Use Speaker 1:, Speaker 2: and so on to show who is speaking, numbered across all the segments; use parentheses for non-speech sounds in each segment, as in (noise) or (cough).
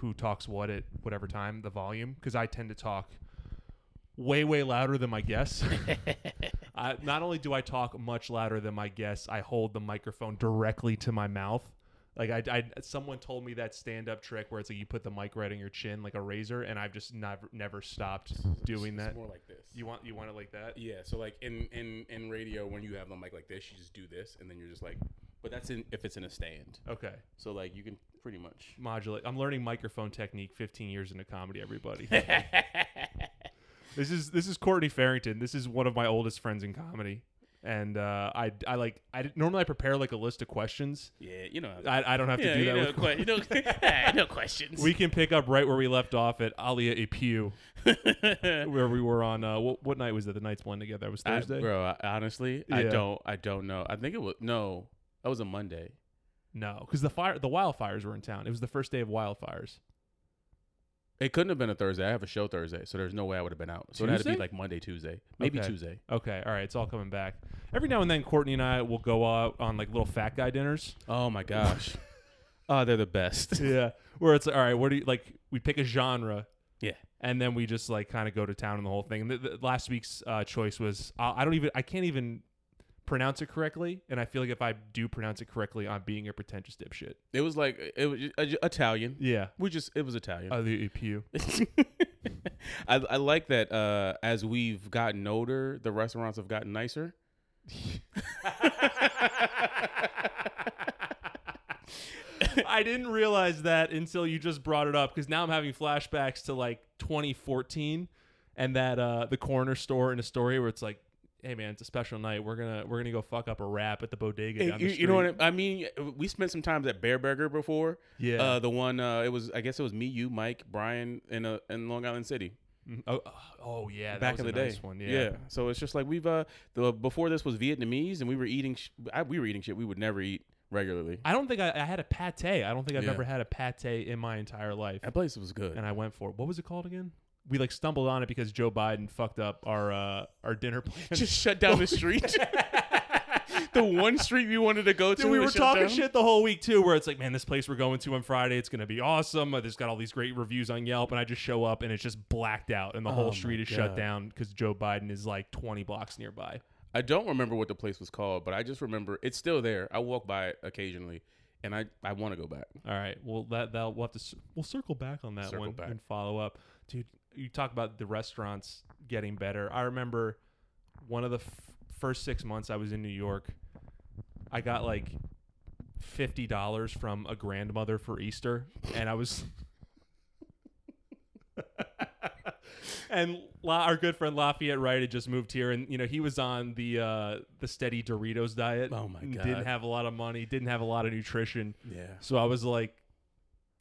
Speaker 1: who talks what at whatever time, the volume, because I tend to talk way way louder than my guests. (laughs) I, not only do I talk much louder than my guests, I hold the microphone directly to my mouth. Like I, I someone told me that stand up trick where it's like you put the mic right on your chin like a razor, and I've just never never stopped doing
Speaker 2: It's
Speaker 1: that.
Speaker 2: more like this.
Speaker 1: You want you want it like that?
Speaker 2: Yeah, so like in in in radio when you have the mic like this, you just do this, and then you're just like, but that's in if it's in a stand.
Speaker 1: Okay.
Speaker 2: So like you can pretty much.
Speaker 1: Modulate. I'm learning microphone technique. 15 years into comedy, everybody. (laughs) this is this is Courtney Fearrington. This is one of my oldest friends in comedy, and uh, I I like I normally I prepare like a list of questions.
Speaker 2: yeah, you know.
Speaker 1: I, I don't have to do that.
Speaker 2: know,
Speaker 1: with
Speaker 2: que- you know, (laughs) (laughs) yeah, no questions.
Speaker 1: we can pick up right where we left off at Alia Epew, where we were on. Uh, what, what night was that? The nights blend together. That was
Speaker 2: I-
Speaker 1: Thursday.
Speaker 2: bro. I, honestly, I don't. I don't know. I think it was no. That was a Monday.
Speaker 1: No, because the fire the wildfires were in town. It was the first day of wildfires.
Speaker 2: It couldn't have been a Thursday. I have a show Thursday, so there's no way I would have been out. So it had to be like Monday, Tuesday, maybe
Speaker 1: Okay.
Speaker 2: Tuesday.
Speaker 1: Okay, all right, it's all coming back. Every now and then, Courtney and I will go out on like little fat guy dinners.
Speaker 2: Oh my gosh. oh, (laughs) they're the best. (laughs)
Speaker 1: yeah, where it's like, all right, where do you like? We pick a genre.
Speaker 2: Yeah.
Speaker 1: and then we just like kind of go to town on the whole thing. And the, the, last week's uh, choice was uh, I don't even I can't even pronounce it correctly, and I feel like if I do pronounce it correctly, I'm being a pretentious dipshit.
Speaker 2: It was like it was uh, Italian.
Speaker 1: Yeah,
Speaker 2: We just it was Italian.
Speaker 1: uh, the EPU. (laughs)
Speaker 2: I, I like that uh, as we've gotten older, the restaurants have gotten nicer. (laughs)
Speaker 1: I didn't realize that until you just brought it up because now I'm having flashbacks to like 2014 and that uh the corner store in Astoria where it's like, hey man, it's a special night. We're gonna we're gonna go fuck up a wrap at the bodega
Speaker 2: Hey, you,
Speaker 1: the
Speaker 2: you know what I mean? We spent some times at Bareburger before.
Speaker 1: Yeah.
Speaker 2: Uh, the one uh, it was I guess it was me, you, Mike, Brian in uh, in Long Island City
Speaker 1: Mhm. oh, oh, oh yeah, that
Speaker 2: back
Speaker 1: was
Speaker 2: in
Speaker 1: a
Speaker 2: the
Speaker 1: nice
Speaker 2: day.
Speaker 1: one. Yeah.
Speaker 2: So it's just like we've uh the before this was Vietnamese and we were eating sh- I, we were eating shit we would never eat regularly.
Speaker 1: I don't think I, I had a pate. I don't think I've
Speaker 2: Yeah.
Speaker 1: ever had a pate in my entire life.
Speaker 2: That place was good.
Speaker 1: And I went for it. What was it called again? We like stumbled on it because Joe Biden fucked up our uh, our dinner plan.
Speaker 2: just shut down the (laughs) street. (laughs) the one street we wanted to go to.
Speaker 1: Dude, we were talking
Speaker 2: down.
Speaker 1: shit the whole week too, where it's like, man, this place we're going to on Friday, it's gonna be awesome. Uh, There's got all these great reviews on Yelp, and I just show up and it's just blacked out, and the
Speaker 2: Oh
Speaker 1: whole street is shut down because Joe Biden is like 20 blocks nearby.
Speaker 2: I don't remember what the place was called, but I just remember it's still there. I walk by it occasionally, and I, I want to go back.
Speaker 1: All right, well that that we'll have to we'll circle back on that
Speaker 2: Circle
Speaker 1: one
Speaker 2: back.
Speaker 1: and follow up, dude. You talk about the restaurants getting better. I remember one of the f- first six months I was in New York, I got like fifty dollars from a grandmother for Easter, and I was. (laughs) and La, our good friend Lafayette Wright had just moved here, and you know he was on the uh, the steady Doritos diet.
Speaker 2: Oh my God.
Speaker 1: Didn't have a lot of money, didn't have a lot of nutrition.
Speaker 2: Yeah,
Speaker 1: So I was like,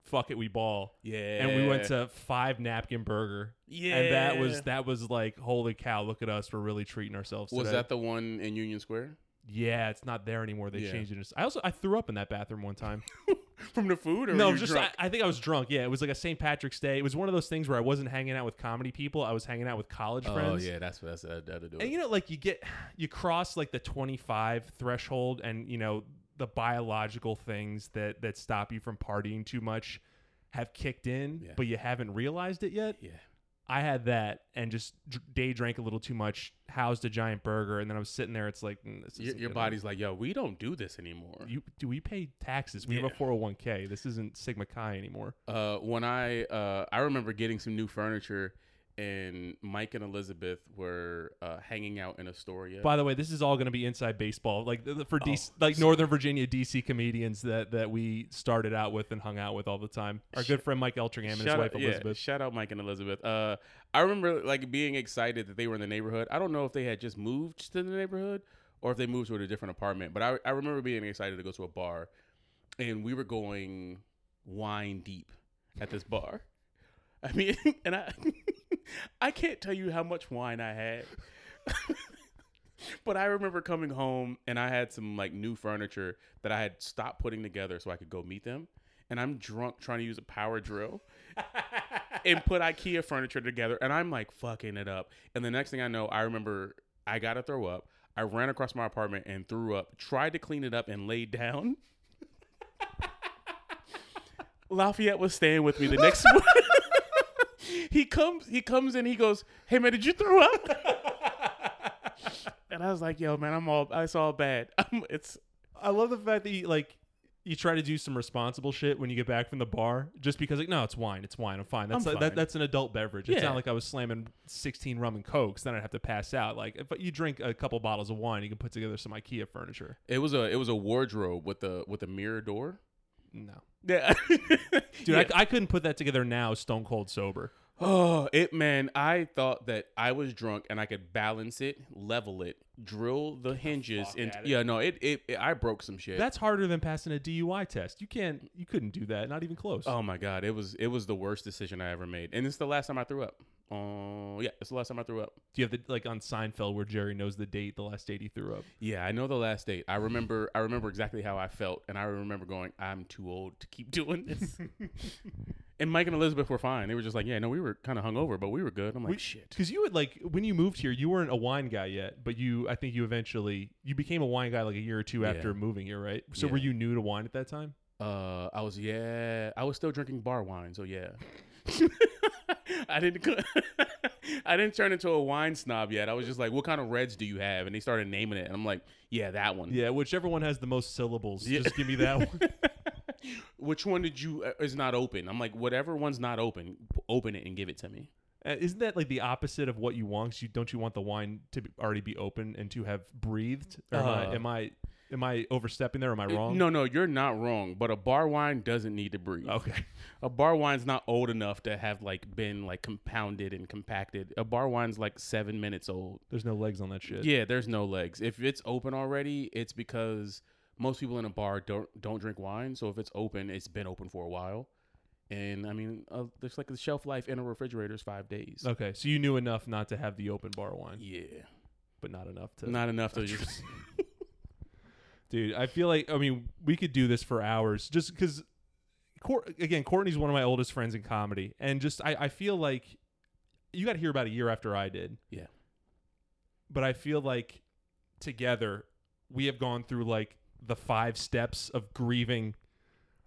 Speaker 1: "Fuck it, we ball."
Speaker 2: yeah.
Speaker 1: And we went to five napkin burger,
Speaker 2: yeah,
Speaker 1: and that was that was like, "Holy cow! Look at us, we're really treating ourselves."
Speaker 2: Was
Speaker 1: today.
Speaker 2: that the one in Union Square?
Speaker 1: Yeah, it's not there anymore. They
Speaker 2: Yeah.
Speaker 1: changed it. I also I threw up in that bathroom one time. (laughs)
Speaker 2: From the food, or
Speaker 1: no, just? I, I think I was drunk. Yeah, it was like a St. Patrick's Day. It was one of those things where I wasn't hanging out with comedy people. I was hanging out with college
Speaker 2: oh
Speaker 1: friends.
Speaker 2: Oh yeah, that's that's that that'll do
Speaker 1: And
Speaker 2: it.
Speaker 1: you know, like you get you cross like the twenty five threshold, and you know the biological things that that stop you from partying too much have kicked in,
Speaker 2: Yeah.
Speaker 1: but you haven't realized it yet.
Speaker 2: Yeah,
Speaker 1: I had that and just day drank a little too much, housed a giant burger, and then I was sitting there. It's like mm, this
Speaker 2: your, your body's like, yo, we don't do this anymore.
Speaker 1: You do we pay taxes? We have a four hundred one k. This isn't Sigma Chi anymore.
Speaker 2: uh, when I uh, I remember getting some new furniture, and Mike and Elizabeth were uh, hanging out in Astoria.
Speaker 1: By the way, this is all going to be inside baseball, like for
Speaker 2: Oh,
Speaker 1: like Northern Virginia DC comedians that that we started out with and hung out with all the time. Our good friend Mike Eltringham and his
Speaker 2: Shout
Speaker 1: wife
Speaker 2: out, yeah,
Speaker 1: Elizabeth.
Speaker 2: shout out Mike and Elizabeth. Uh, I remember like being excited that they were in the neighborhood. I don't know if they had just moved to the neighborhood or if they moved to a different apartment, but I, I remember being excited to go to a bar, and we were going wine deep at this bar. I mean, (laughs) and I (laughs) I can't tell you how much wine I had. (laughs) But I remember coming home and I had some like new furniture that I had stopped putting together so I could go meet them. And I'm drunk trying to use a power drill and put IKEA furniture together. And I'm like fucking it up. And the next thing I know, I remember I got to throw up. I ran across my apartment and threw up, tried to clean it up and laid down. Lafayette was staying with me the next morning. He comes, he comes in, he goes, "Hey man, did you throw up?" (laughs) and I was like, "Yo, man, I'm all, it's all bad. (laughs) I'm, it's
Speaker 1: I love the fact that you like you try to do some responsible shit when you get back from the bar, just because like no, it's wine, it's wine, I'm fine. That's
Speaker 2: I'm
Speaker 1: like, That, that's an adult beverage. It's
Speaker 2: Yeah.
Speaker 1: not like I was slamming 16 rum and cokes, then I'd have to pass out. Like if you drink a couple bottles of wine, you can put together some IKEA furniture.
Speaker 2: it was a it was a wardrobe with a with a mirror door.
Speaker 1: No,
Speaker 2: Yeah, (laughs)
Speaker 1: dude,
Speaker 2: Yeah.
Speaker 1: I, I couldn't put that together now, stone cold sober.
Speaker 2: Oh, it man, I thought that I was drunk and I could balance it, level it, drill the hinges into Yeah, no, it, it it I broke some shit.
Speaker 1: That's harder than passing a DUI test. You can't, you couldn't do that, not even close.
Speaker 2: oh my god, it was it was the worst decision I ever made. And it's the last time I threw up. Oh, yeah, it's the last time I threw up.
Speaker 1: Do you have the like on Seinfeld where Jerry knows the date, the last date he threw up?
Speaker 2: Yeah, I know the last date. I remember I remember exactly how I felt and I remember going, I'm too old to keep (laughs) doing this. (laughs) and Mike and Elizabeth were fine. They were just like, "Yeah, no, we were kind of hungover, but we were good." I'm like,
Speaker 1: We-
Speaker 2: "Shit."
Speaker 1: Because you had like when you moved here, you weren't a wine guy yet, but you I think you eventually you became a wine guy like a year or two
Speaker 2: Yeah.
Speaker 1: after moving here, right? So
Speaker 2: Yeah.
Speaker 1: were you new to wine at that time?
Speaker 2: Uh, I was yeah, I was still drinking bar wine, so yeah. (laughs) I didn't (laughs) I didn't turn into a wine snob yet. I was just like, "What kind of reds do you have?" And they started naming it, and I'm like, "Yeah, that one."
Speaker 1: Yeah, whichever one has the most syllables,
Speaker 2: Yeah.
Speaker 1: just give me that (laughs) one.
Speaker 2: Which one did you uh, is not open? I'm like, whatever one's not open, p- open it and give it to me.
Speaker 1: Uh, Isn't that like the opposite of what you want? 'Cause you don't you want the wine to be, already be open and to have breathed? Or am,
Speaker 2: Uh,
Speaker 1: I, am I am I overstepping there? Am I
Speaker 2: Uh,
Speaker 1: wrong?
Speaker 2: No, no, you're not wrong. But a bar wine doesn't need to breathe.
Speaker 1: Okay.
Speaker 2: A bar wine's not old enough to have like been like compounded and compacted. A bar wine's like seven minutes old.
Speaker 1: There's no legs on that shit.
Speaker 2: Yeah, there's no legs. If it's open already, it's because most people in a bar don't don't drink wine. So if it's open, it's been open for a while. And I mean, uh, there's like the shelf life in a refrigerator is five days.
Speaker 1: Okay, so you knew enough not to have the open bar wine,
Speaker 2: Yeah,
Speaker 1: but not enough to.
Speaker 2: not enough to (laughs) just. (laughs)
Speaker 1: Dude, I feel like I mean we could do this for hours just because. Cor- again, Courtney's one of my oldest friends in comedy, and just I, I feel like you got here about a year after I did.
Speaker 2: Yeah.
Speaker 1: But I feel like together we have gone through like the five steps of grieving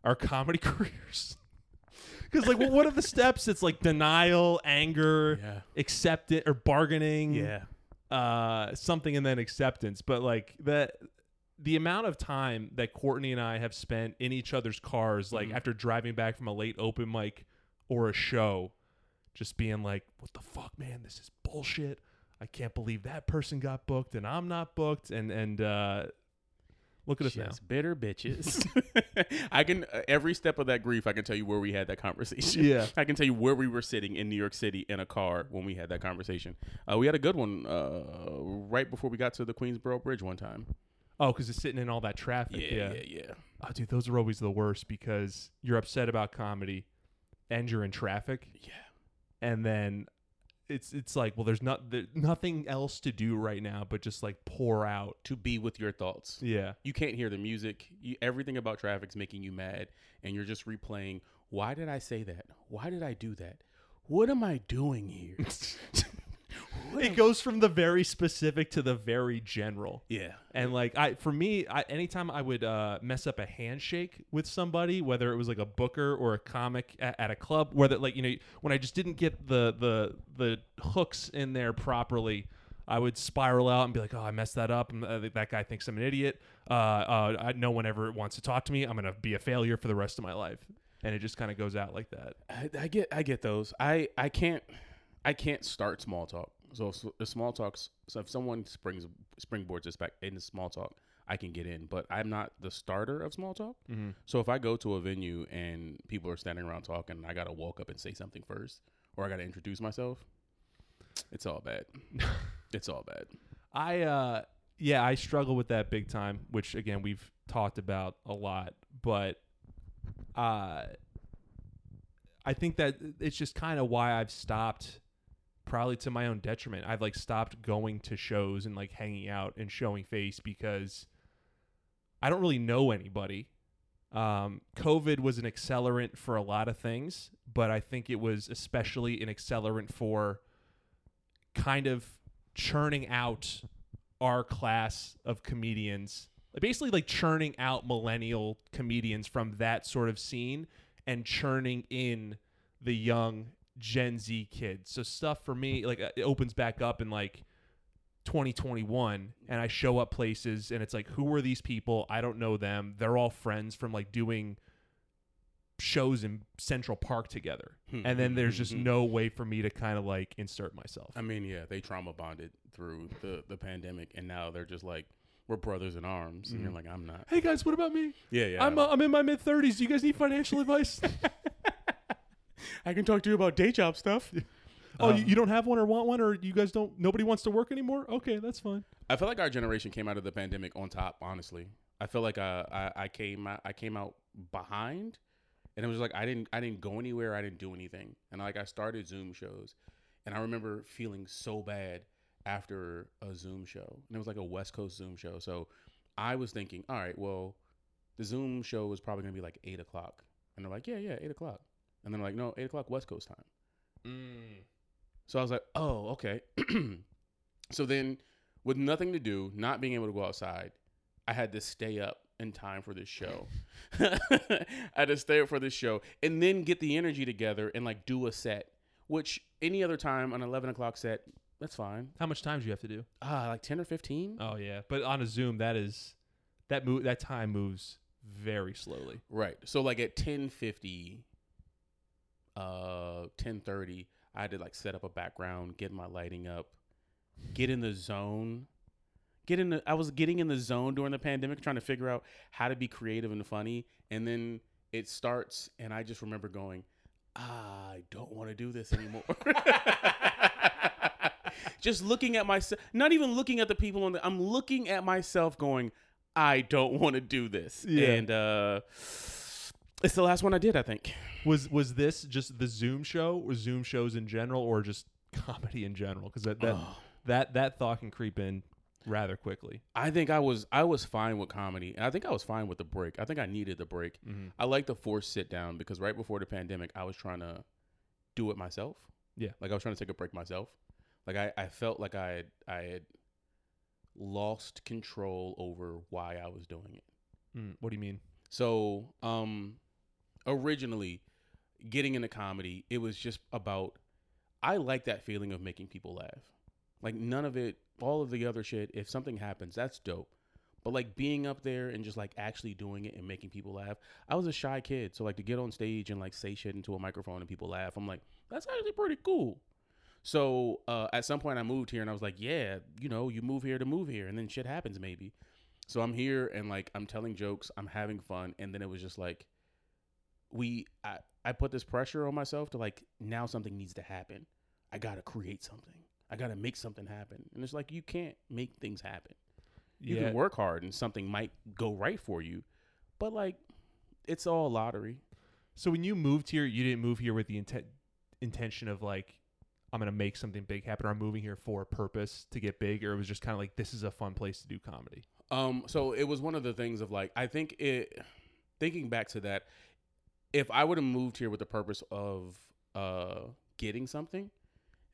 Speaker 1: our comedy (laughs) careers. Because like, well, what are the steps? It's like denial, anger,
Speaker 2: yeah,
Speaker 1: accept it, or bargaining
Speaker 2: yeah,
Speaker 1: uh something and then acceptance but like that the amount of time that Courtney and I have spent in each other's cars like
Speaker 2: Mhm.
Speaker 1: after driving back from a late open mic or a show just being like what the fuck man this is bullshit I can't believe that person got booked and I'm not booked and and uh look at us now
Speaker 2: bitter bitches. (laughs) (laughs) I can uh, every step of that grief. I can tell you where we had that conversation.
Speaker 1: Yeah. (laughs)
Speaker 2: I can tell you where we were sitting in New York City in a car when we had that conversation. Uh, we had a good one uh, right before we got to the Queensboro Bridge one time.
Speaker 1: oh cuz it's sitting in all that traffic
Speaker 2: Yeah, yeah, yeah.
Speaker 1: oh dude those are always the worst because you're upset about comedy and you're in traffic
Speaker 2: Yeah.
Speaker 1: and then it's it's like well there's not there, nothing else to do right now but just like pour out
Speaker 2: To be with your thoughts.
Speaker 1: yeah
Speaker 2: You can't hear the music. You, everything about traffic's making you mad, and you're just replaying. Why did I say that? Why did I do that? What am I doing here? (laughs)
Speaker 1: It goes from the very specific to the very general
Speaker 2: yeah.
Speaker 1: and like i for me I, anytime i would uh, mess up a handshake with somebody whether it was like a booker or a comic at, at a club whether like you know when i just didn't get the the the hooks in there properly I would spiral out and be like, "Oh, I messed that up. and, uh, that guy thinks I'm an idiot. Uh, uh, I, no one ever wants to talk to me. I'm gonna be a failure for the rest of my life." And it just kind of goes out like that.
Speaker 2: I, I get I get those. I I can't I can't start small talk. So if small talks. So if someone springs springboards us back into small talk, I can get in. But I'm not the starter of small talk.
Speaker 1: Mm-hmm.
Speaker 2: So if I go to a venue and people are standing around talking, I gotta walk up and say something first, or I gotta introduce myself. It's all bad. (laughs) it's all bad.
Speaker 1: I uh yeah, I struggle with that big time, which again we've talked about a lot, but uh I think that it's just kind of why I've stopped probably to my own detriment. I've like stopped going to shows and like hanging out and showing face because I don't really know anybody. Um, COVID was an accelerant for a lot of things, but I think it was especially an accelerant for kind of churning out our class of comedians basically like churning out millennial comedians from that sort of scene and churning in the young Gen Z kids. So stuff for me like uh, it opens back up in like 2021 and I show up places and it's like who are these people? I don't know them. They're all friends from like doing shows in Central Park together. and then there's just no way for me to kind of like insert myself.
Speaker 2: I mean, yeah, they trauma bonded through the the pandemic, and now they're just like we're brothers in arms, and you're
Speaker 1: Mhm.
Speaker 2: like, I'm not.
Speaker 1: Hey guys, what about me?
Speaker 2: Yeah, yeah.
Speaker 1: I'm uh, I'm in my mid 30s. Do you guys need financial advice? (laughs)
Speaker 2: I can talk to you about day job stuff. (laughs)
Speaker 1: oh,
Speaker 2: Um,
Speaker 1: you, you don't have one or want one or you guys don't nobody wants to work anymore? Okay, that's fine.
Speaker 2: I feel like our generation came out of the pandemic on top. Honestly, I feel like uh, I I came out, I came out behind, and it was like I didn't I didn't go anywhere. I didn't do anything, and like I started Zoom shows, and I remember feeling so bad after a Zoom show, and it was like a West Coast Zoom show. So I was thinking, all right, well, the Zoom show was probably gonna be like eight o'clock, and they're like, yeah, yeah, eight o'clock, and then like, no, eight o'clock West Coast time. So I was like, oh, okay. (clears throat) so then, with nothing to do, not being able to go outside, I had to stay up in time for this show. (laughs) I had to stay up for this show and then get the energy together and like do a set, which any other time, an 11 o'clock set, that's fine.
Speaker 1: How much time do you have to do?
Speaker 2: Ah, like 10 or 15.
Speaker 1: Oh yeah, but on a Zoom that is that move that time moves very slowly.
Speaker 2: Right. So like at 1050, uh, 1030, I had to like set up a background, get my lighting up, get in the zone. Get in the I was getting in the zone during the pandemic trying to figure out how to be creative and funny. And then it starts and I just remember going, I don't want to do this anymore. (laughs) just looking at myself, not even looking at the people on the I'm looking at myself going, I don't want to do this.
Speaker 1: Yeah.
Speaker 2: And uh it's the last one I did, I think.
Speaker 1: Was was this just the Zoom show or Zoom shows in general or just (laughs) comedy in general? Because that that,
Speaker 2: Oh.
Speaker 1: that that thought can creep in rather quickly.
Speaker 2: I think I was I was fine with comedy, and I think I was fine with the break. I think I needed the break.
Speaker 1: Mm-hmm.
Speaker 2: I like the forced sit down because right before the pandemic, I was trying to do it myself.
Speaker 1: Yeah.
Speaker 2: like I was trying to take a break myself. Like I, I felt like I had I had lost control over why I was doing it.
Speaker 1: Mm, what do you mean?
Speaker 2: So, um, originally, getting into comedy, it was just about. I like that feeling of making people laugh. Like none of it, all of the other shit. If something happens, that's dope. But like being up there and just like actually doing it and making people laugh. I was a shy kid, so like to get on stage and like say shit into a microphone and people laugh, I'm like, that's actually pretty cool. So uh, at some point, I moved here and I was like, yeah, you know, you move here to move here, and then shit happens maybe. So I'm here and like I'm telling jokes, I'm having fun, and then it was just like we I, I put this pressure on myself to like now something needs to happen. I gotta create something. I gotta make something happen. And it's like you can't make things happen. You
Speaker 1: yeah,
Speaker 2: can work hard and something might go right for you, but like it's all lottery.
Speaker 1: So when you moved here, you didn't move here with the intent intention of like I'm gonna make something big happen, or I'm moving here for a purpose to get big, or it was just kind of like this is a fun place to do comedy.
Speaker 2: Um, so it was one of the things of like I think it. Thinking back to that, if I would have moved here with the purpose of uh getting something,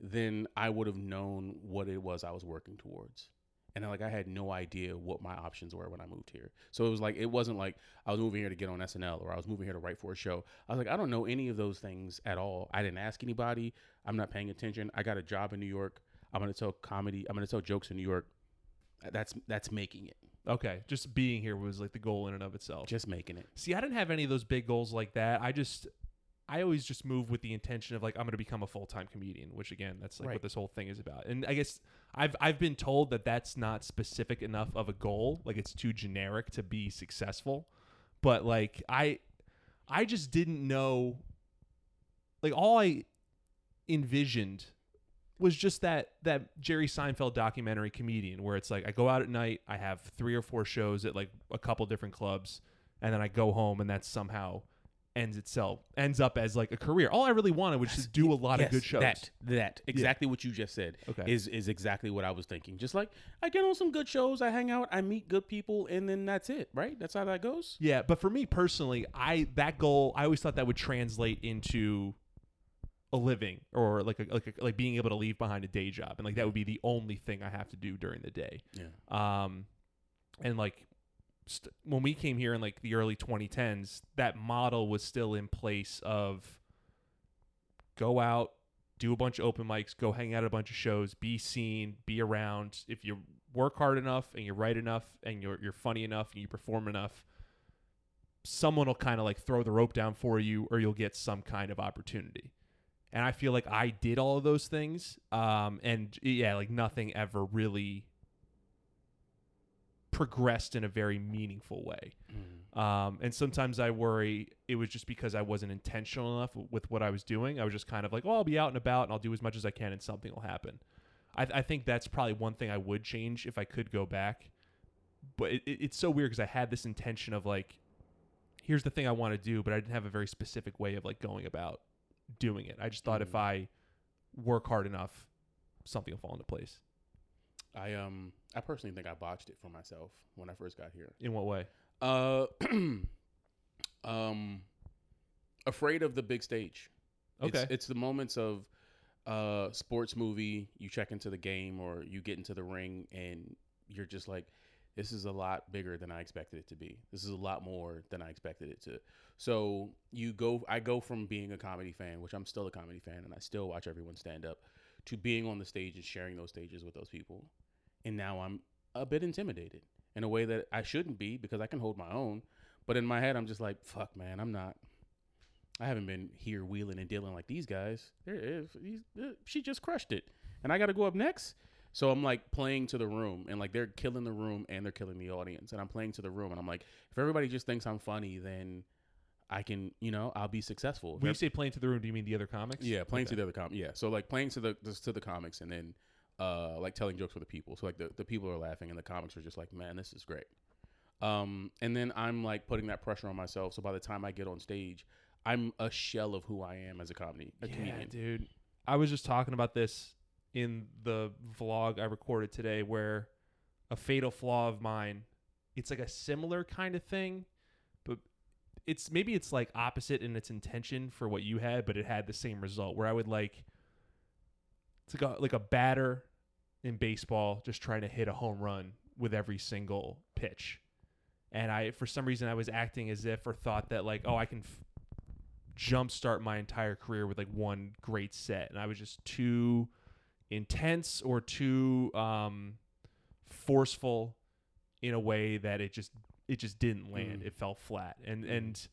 Speaker 2: then I would have known what it was I was working towards. And like I had no idea what my options were when I moved here. So it was like it wasn't like I was moving here to get on SNL or I was moving here to write for a show. I was like I don't know any of those things at all. I didn't ask anybody. I'm not paying attention. I got a job in New York. I'm gonna tell comedy. I'm gonna tell jokes in New York. That's that's making it.
Speaker 1: Okay, just being here was like the goal in and of itself.
Speaker 2: Just making it.
Speaker 1: See, I didn't have any of those big goals like that. I just, I always just move with the intention of like I'm going to become a full time comedian, which again, that's like
Speaker 2: Right.
Speaker 1: what this whole thing is about. And I guess I've I've been told that that's not specific enough of a goal. Like it's too generic to be successful. But like I, I just didn't know. Like all I envisioned was just that that Jerry Seinfeld documentary comedian where it's like I go out at night, I have three or four shows at like a couple different clubs, and then I go home and that somehow ends itself ends up as like a career. All I really wanted was just do a lot of good shows.
Speaker 2: That that exactly what you just said
Speaker 1: Okay.
Speaker 2: is is exactly what I was thinking. Just like I get on some good shows, I hang out, I meet good people, and then that's it, right? That's how that goes.
Speaker 1: Yeah, but for me personally, I that goal I always thought that would translate into a living or like a, like a, like being able to leave behind a day job and like that would be the only thing I have to do during the day.
Speaker 2: Yeah.
Speaker 1: Um and like st- when we came here in like the early 2010s, that model was still in place of go out, do a bunch of open mics, go hang out at a bunch of shows, be seen, be around. If you work hard enough and you write enough and you're you're funny enough and you perform enough, someone will kind of like throw the rope down for you or you'll get some kind of opportunity. And I feel like I did all of those things. Um, and yeah, like nothing ever really progressed in a very meaningful way. Um, and sometimes I worry it was just because I wasn't intentional enough w- with what I was doing. I was just kind of like, well, I'll be out and about and I'll do as much as I can and something will happen. I, I think that's probably one thing I would change if I could go back. But it, it, it's so weird because I had this intention of like, here's the thing I want to do, but I didn't have a very specific way of like going about doing it. I just thought if
Speaker 2: Mm.
Speaker 1: I work hard enough, something will fall into place.
Speaker 2: I um I personally think I botched it for myself when I first got here.
Speaker 1: In what way?
Speaker 2: Uh, (clears throat) um, afraid of the big stage.
Speaker 1: Okay.
Speaker 2: It's, it's the moments of uh sports movie. You check into the game or you get into the ring and you're just like, this is a lot bigger than I expected it to be. This is a lot more than I expected it to. So you go. I go from being a comedy fan, which I'm still a comedy fan, and I still watch everyone stand up, to being on the stage and sharing those stages with those people. And now I'm a bit intimidated in a way that I shouldn't be because I can hold my own. But in my head, I'm just like, fuck, man, I'm not. I haven't been here wheeling and dealing like these guys. Uh, she just crushed it, and I got to go up next. So I'm like playing to the room, and like they're killing the room and they're killing the audience, and I'm playing to the room, and I'm like, if everybody just thinks I'm funny, then I can, you know, I'll be successful.
Speaker 1: When you say playing to the room, do you mean the other comics?
Speaker 2: yeah, playing
Speaker 1: Okay.
Speaker 2: to the other comics. Yeah, so like playing to the to the comics, and then uh like telling jokes for the people. So like the, the people are laughing, and the comics are just like, man, this is great. Um, and then I'm like putting that pressure on myself. So by the time I get on stage, I'm a shell of who I am as a comedy a
Speaker 1: yeah,
Speaker 2: comedian.
Speaker 1: dude. I was just talking about this in the vlog I recorded today, where a fatal flaw of mine. It's like a similar kind of thing, but it's maybe it's like opposite in its intention for what you had, but it had the same result. Where I would like, it's like a like a batter in baseball just trying to hit a home run with every single pitch, and I for some reason I was acting as if or thought that like oh I can f- jumpstart my entire career with like one great set, and I was just too intense or too um, forceful in a way that it just it just didn't land.
Speaker 2: Mm.
Speaker 1: It fell flat, and
Speaker 2: Mm.
Speaker 1: and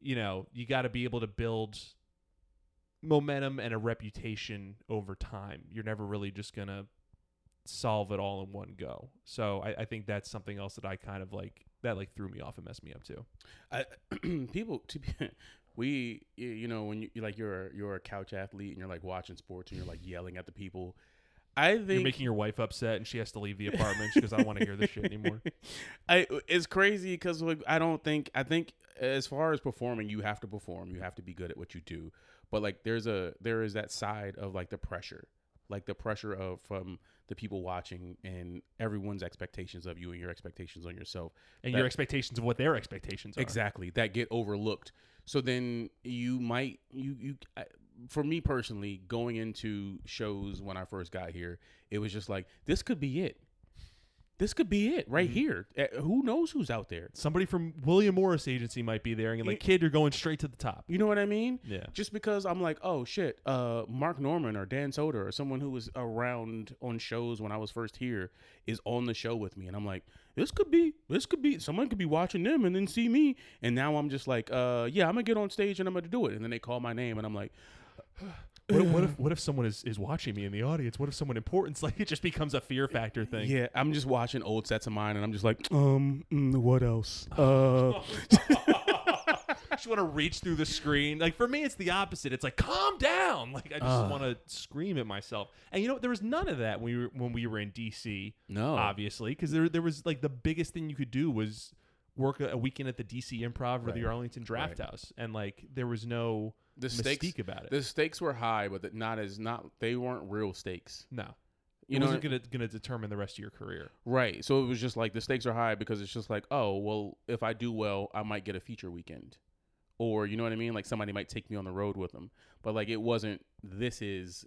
Speaker 1: you know you got to be able to build momentum and a reputation over time. You're never really just gonna solve it all in one go. So I, I think that's something else that I kind of like that like threw me off and messed me up too.
Speaker 2: I, (clears throat) people to be, we you- know when you like you're a, you're a couch athlete and you're like watching sports and you're like yelling at the people. I think You're
Speaker 1: making your wife upset and she has to leave the apartment because I don't want to hear this shit anymore. (laughs)
Speaker 2: I it's crazy because like I don't think I think as far as performing, you have to perform. You have to be good at what you do. But like there's a there is that side of like the pressure, like the pressure of from the people watching and everyone's expectations of you and your expectations on yourself.
Speaker 1: And
Speaker 2: That-
Speaker 1: your expectations of what their expectations are.
Speaker 2: Exactly that get overlooked. So then you might you you I, for me personally going into shows when I first got here, it was just like this could be it. This could be it right
Speaker 1: Mhm.
Speaker 2: here. Eh, Who knows who's out there?
Speaker 1: Somebody from William Morris Agency might be there and you're like, kid, you're going straight to the top.
Speaker 2: You know what I mean?
Speaker 1: Yeah.
Speaker 2: Just because I'm like, oh shit, uh, Mark Normand or Dan Soder or someone who was around on shows when I was first here is on the show with me, and I'm like, this could be, this could be, someone could be watching them and then see me, and now I'm just like, uh, yeah, I'm gonna get on stage and I'm gonna do it, and then they call my name, and I'm like,
Speaker 1: What, if- what if what if someone is, is watching me in the audience? What if someone important's (laughs) like it just becomes a fear factor thing?
Speaker 2: yeah, I'm just watching old sets of mine, and I'm just like, (sighs) um, mm, what else? (laughs) Uh, (laughs)
Speaker 1: just want to reach through the screen. Like for me, it's the opposite. It's like calm down. Like I just
Speaker 2: Ah.
Speaker 1: want to scream at myself. And you know, there was none of that when we were when we were in DC.
Speaker 2: no,
Speaker 1: Obviously, because there there was like the biggest thing you could do was work a, a weekend at the DC Improv or the Arlington Draft
Speaker 2: Right.
Speaker 1: House, and like there was no
Speaker 2: the stakes,
Speaker 1: about it.
Speaker 2: the stakes were high, but not as not, they weren't real stakes.
Speaker 1: no,
Speaker 2: You
Speaker 1: it
Speaker 2: know,
Speaker 1: wasn't gonna gonna determine the rest of your career.
Speaker 2: Right. So it was just like the stakes are high because it's just like, oh, well, if I do well, I might get a feature weekend. Or, you know what I mean? Like somebody might take me on the road with them. But like it wasn't, this is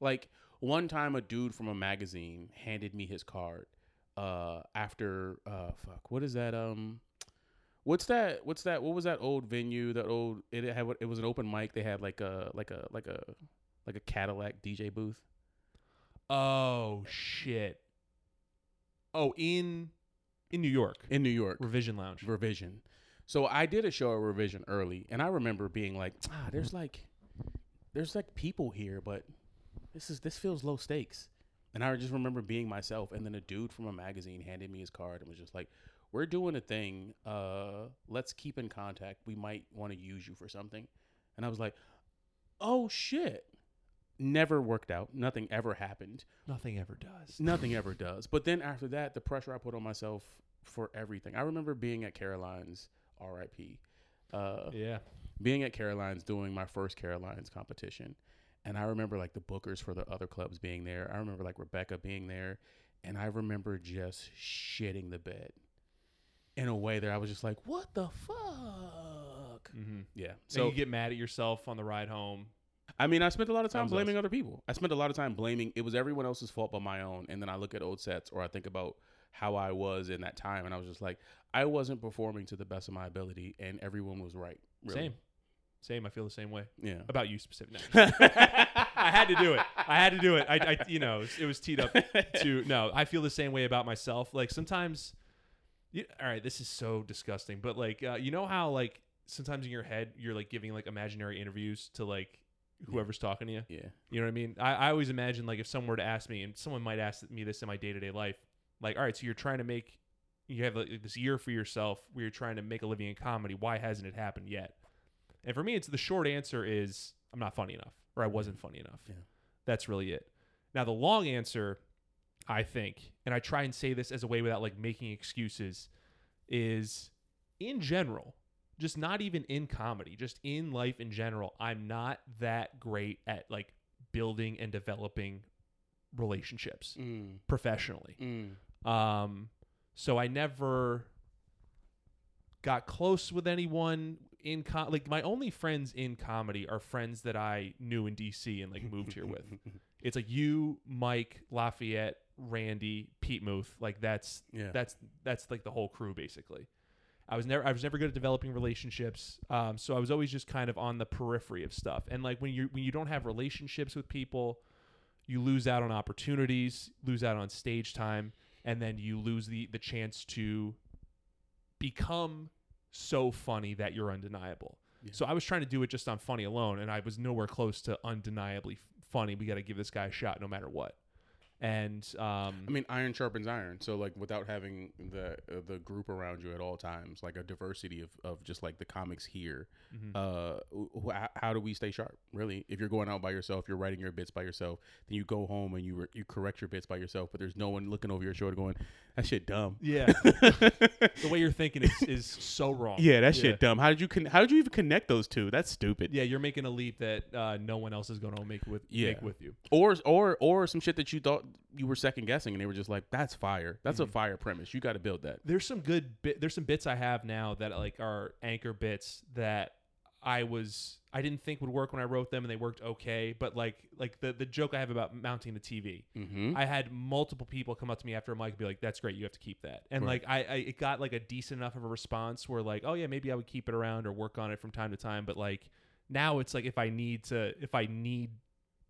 Speaker 2: like one time a dude from a magazine handed me his card uh after uh fuck what is that um what's that what's that what was that old venue that old it had it was an open mic they had like a like a like a like a Cadillac DJ booth?
Speaker 1: Oh shit. Oh, in in New York,
Speaker 2: in New York.
Speaker 1: Revision Lounge.
Speaker 2: revision. So I did a show at revision early and I remember being like ah there's like there's like people here but this is this feels low stakes. And I just remember being myself and then a dude from a magazine handed me his card and was just like we're doing a thing uh let's keep in contact we might want to use you for something and I was like oh shit never worked out nothing ever happened
Speaker 1: Nothing ever does.
Speaker 2: nothing ever does but then after that the pressure I put on myself for everything I remember being at Caroline's RIP uh
Speaker 1: Yeah.
Speaker 2: being at Caroline's doing my first Caroline's competition. And I remember like the bookers for the other clubs being there. I remember like Rebecca being there. And I remember just shitting the bed in a way that I was just like, what the fuck?
Speaker 1: Mm-hmm.
Speaker 2: Yeah.
Speaker 1: So
Speaker 2: So,
Speaker 1: you get mad at yourself on the ride home.
Speaker 2: I mean, I spent a lot of time blaming other people. I spent a lot of time blaming it was everyone else's fault but my own. And then I look at old sets or I think about how I was in that time. And I was just like, I wasn't performing to the best of my ability. And everyone was right. Really.
Speaker 1: Same. Same. I feel the same way
Speaker 2: Yeah.
Speaker 1: about you specifically. (laughs) I had to do it. I had to do it. I, I you know, it was teed up (laughs) to no. I feel the same way about myself. Like sometimes, you, all right, this is so disgusting, but like, uh, you know how like sometimes in your head you're like giving like imaginary interviews to like whoever's talking to you.
Speaker 2: Yeah.
Speaker 1: You know what I mean? I, I always imagine like if someone were to ask me, and someone might ask me this in my day to day life, like, all right, so you're trying to make, you have like, this year for yourself where you're trying to make a living in comedy. Why hasn't it happened yet? And for me, it's the short answer is I'm not funny enough, or I wasn't funny enough.
Speaker 2: Yeah.
Speaker 1: That's really it. Now the long answer, I think, and I try and say this as a way without like making excuses, is in general, just not even in comedy, just in life in general, I'm not that great at like building and developing relationships
Speaker 2: Mm.
Speaker 1: professionally.
Speaker 2: Mm.
Speaker 1: Um, so I never got close with anyone in com- like my only friends in comedy are friends that I knew in DC and like moved here with. (laughs) It's like you, Mike, Lafayette, Randy, Pete Muth. Like that's
Speaker 2: yeah.
Speaker 1: that's that's like the whole crew basically. I was never I was never good at developing relationships. Um, so I was always just kind of on the periphery of stuff. And like when you when you don't have relationships with people, you lose out on opportunities, lose out on stage time, and then you lose the the chance to become so funny that you're undeniable.
Speaker 2: Yeah.
Speaker 1: So I was trying to do it just on funny alone, and I was nowhere close to undeniably funny. We got to give this guy a shot no matter what. And um,
Speaker 2: I mean, iron sharpens iron. So like, without having the uh, the group around you at all times, like a diversity of, of just like the comics here.
Speaker 1: mhm.
Speaker 2: Uh, wh- how do we stay sharp? Really, if you're going out by yourself, you're writing your bits by yourself. Then you go home and you re- you correct your bits by yourself. But there's no one looking over your shoulder going, "That shit dumb."
Speaker 1: yeah, (laughs) the way you're thinking is, is so wrong.
Speaker 2: yeah, that shit dumb. How did you con- How did you even connect those two? That's stupid.
Speaker 1: Yeah, you're making a leap that uh, no one else is going to make with
Speaker 2: Yeah.
Speaker 1: make with you.
Speaker 2: Or or or some shit that you thought you were second guessing, and they were just like, "That's fire. That's a
Speaker 1: Mhm.
Speaker 2: fire premise. You got to build that."
Speaker 1: There's some good bit. There's some bits I have now that like are anchor bits that I was I didn't think would work when I wrote them, and they worked okay. But like like the the joke I have about mounting the TV,
Speaker 2: Mm-hmm.
Speaker 1: I had multiple people come up to me after a mic and be like, "That's great, you have to keep that." And
Speaker 2: Right.
Speaker 1: like I, I it got like a decent enough of a response where like, "Oh yeah, maybe I would keep it around or work on it from time to time." But like now it's like if I need to if I need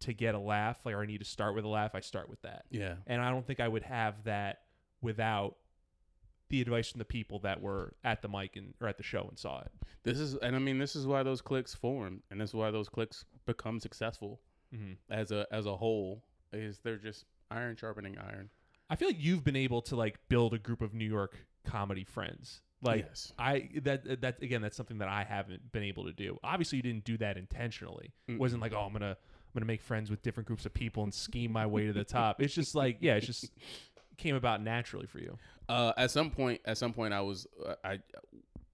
Speaker 1: to get a laugh, like or I need to start with a laugh, I start with that.
Speaker 2: yeah.
Speaker 1: And I don't think I would have that without the advice from the people that were at the mic and or at the show and saw it.
Speaker 2: This is, and I mean, this is why those clicks form, and this is why those clicks become successful
Speaker 1: Mm-hmm.
Speaker 2: as a as a whole. Is they're just iron sharpening iron.
Speaker 1: I feel like you've been able to like build a group of New York comedy friends. Like
Speaker 2: yes,
Speaker 1: I that that again that's something that I haven't been able to do. Obviously, you didn't do that intentionally. It
Speaker 2: Mm-mm.
Speaker 1: wasn't like oh I'm gonna I'm gonna make friends with different groups of people and scheme my way to the (laughs) top. It's just like yeah, it's just came about naturally for you.
Speaker 2: uh, at some point, at some point, I was uh, I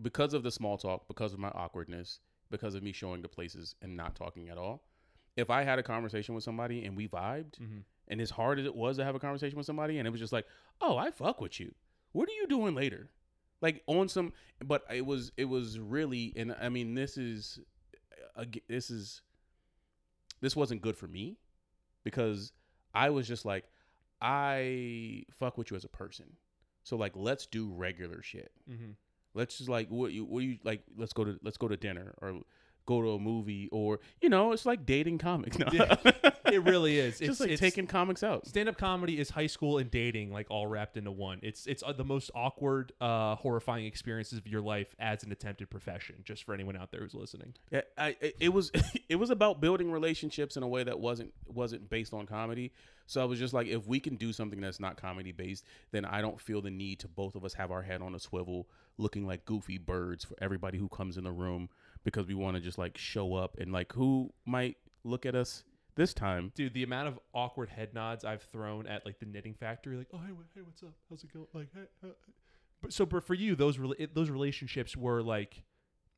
Speaker 2: because of the small talk, because of my awkwardness, because of me showing the places and not talking at all. If I had a conversation with somebody and we vibed,
Speaker 1: Mm-hmm.
Speaker 2: and as hard as it was to have a conversation with somebody, and it was just like, oh, I fuck with you. What are you doing later? Like on some, but it was it was really, and I mean, this is, uh, this is, this wasn't good for me, because I was just like, I fuck with you as a person. So like, let's do regular shit.
Speaker 1: Mm-hmm.
Speaker 2: Let's just like what you what you like? Let's go to let's go to dinner or go to a movie or you know it's like dating comics. (laughs) No.
Speaker 1: Yeah. It really is.
Speaker 2: just
Speaker 1: it's
Speaker 2: like
Speaker 1: it's,
Speaker 2: taking comics out.
Speaker 1: stand-up comedy is high school and dating like all wrapped into one. It's it's uh, the most awkward, uh, horrifying experiences of your life as an attempted profession. Just for anyone out there who's listening.
Speaker 2: Yeah, I, I- it was (laughs) it was about building relationships in a way that wasn't wasn't based on comedy. So I was just like, if we can do something that's not comedy based, then I don't feel the need to both of us have our head on a swivel, looking like goofy birds for everybody who comes in the room because we want to just like show up and like who might look at us this time.
Speaker 1: Dude, the amount of awkward head nods I've thrown at like the knitting factory, like, oh hey, wh- hey, what's up? How's it going? Like, hey, uh." but so, but for you, those it, those relationships were like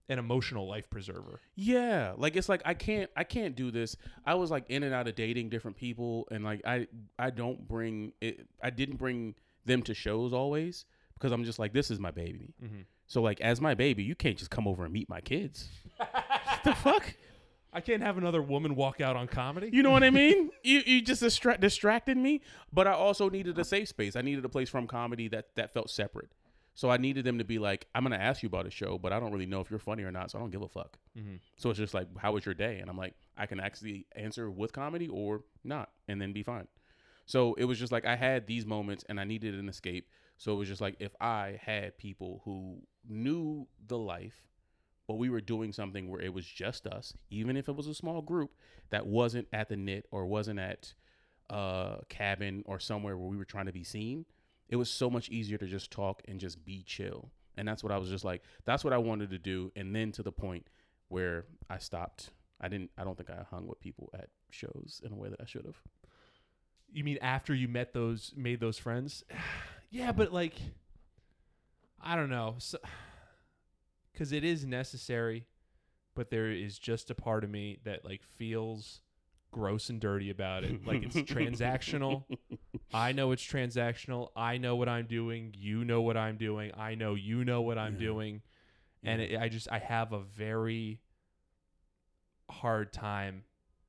Speaker 1: an emotional life preserver.
Speaker 2: Yeah, like it's like I can't I can't do this. I was like in and out of dating different people and like I I don't bring it I didn't bring them to shows always because I'm just like this is my baby.
Speaker 1: Mm-hmm.
Speaker 2: So like as my baby, you can't just come over and meet my kids. the (laughs) fuck?
Speaker 1: I can't have another woman walk out on comedy.
Speaker 2: You know what I (laughs) mean? you you just distra- distracted me, but I also needed a safe space. I needed a place from comedy that that felt separate. So I needed them to be like, I'm gonna ask you about a show, but I don't really know if you're funny or not, so I don't give a fuck.
Speaker 1: Mhm.
Speaker 2: So it's just like, how was your day? And I'm like, I can actually answer with comedy or not, and then be fine. So it was just like I had these moments, and I needed an escape. So it was just like if I had people who knew the life, but we were doing something where it was just us, even if it was a small group that wasn't at the knit or wasn't at a cabin or somewhere where we were trying to be seen it was so much easier to just talk and just be chill. And that's what i was just like that's what i wanted to do. And then to the point where i stopped. I didn't i don't think i hung with people at shows in a way that i should have.
Speaker 1: You mean after you met those, made those friends? (sighs) (sighs) yeah, but like, I don't know, because (sighs) it is necessary, but there is just a part of me that like feels gross and dirty about it. Like it's (laughs) transactional. I know it's transactional. I know what I'm doing. You know what I'm doing. I know you know what I'm
Speaker 2: Yeah.
Speaker 1: doing, and it, I just I have a very hard time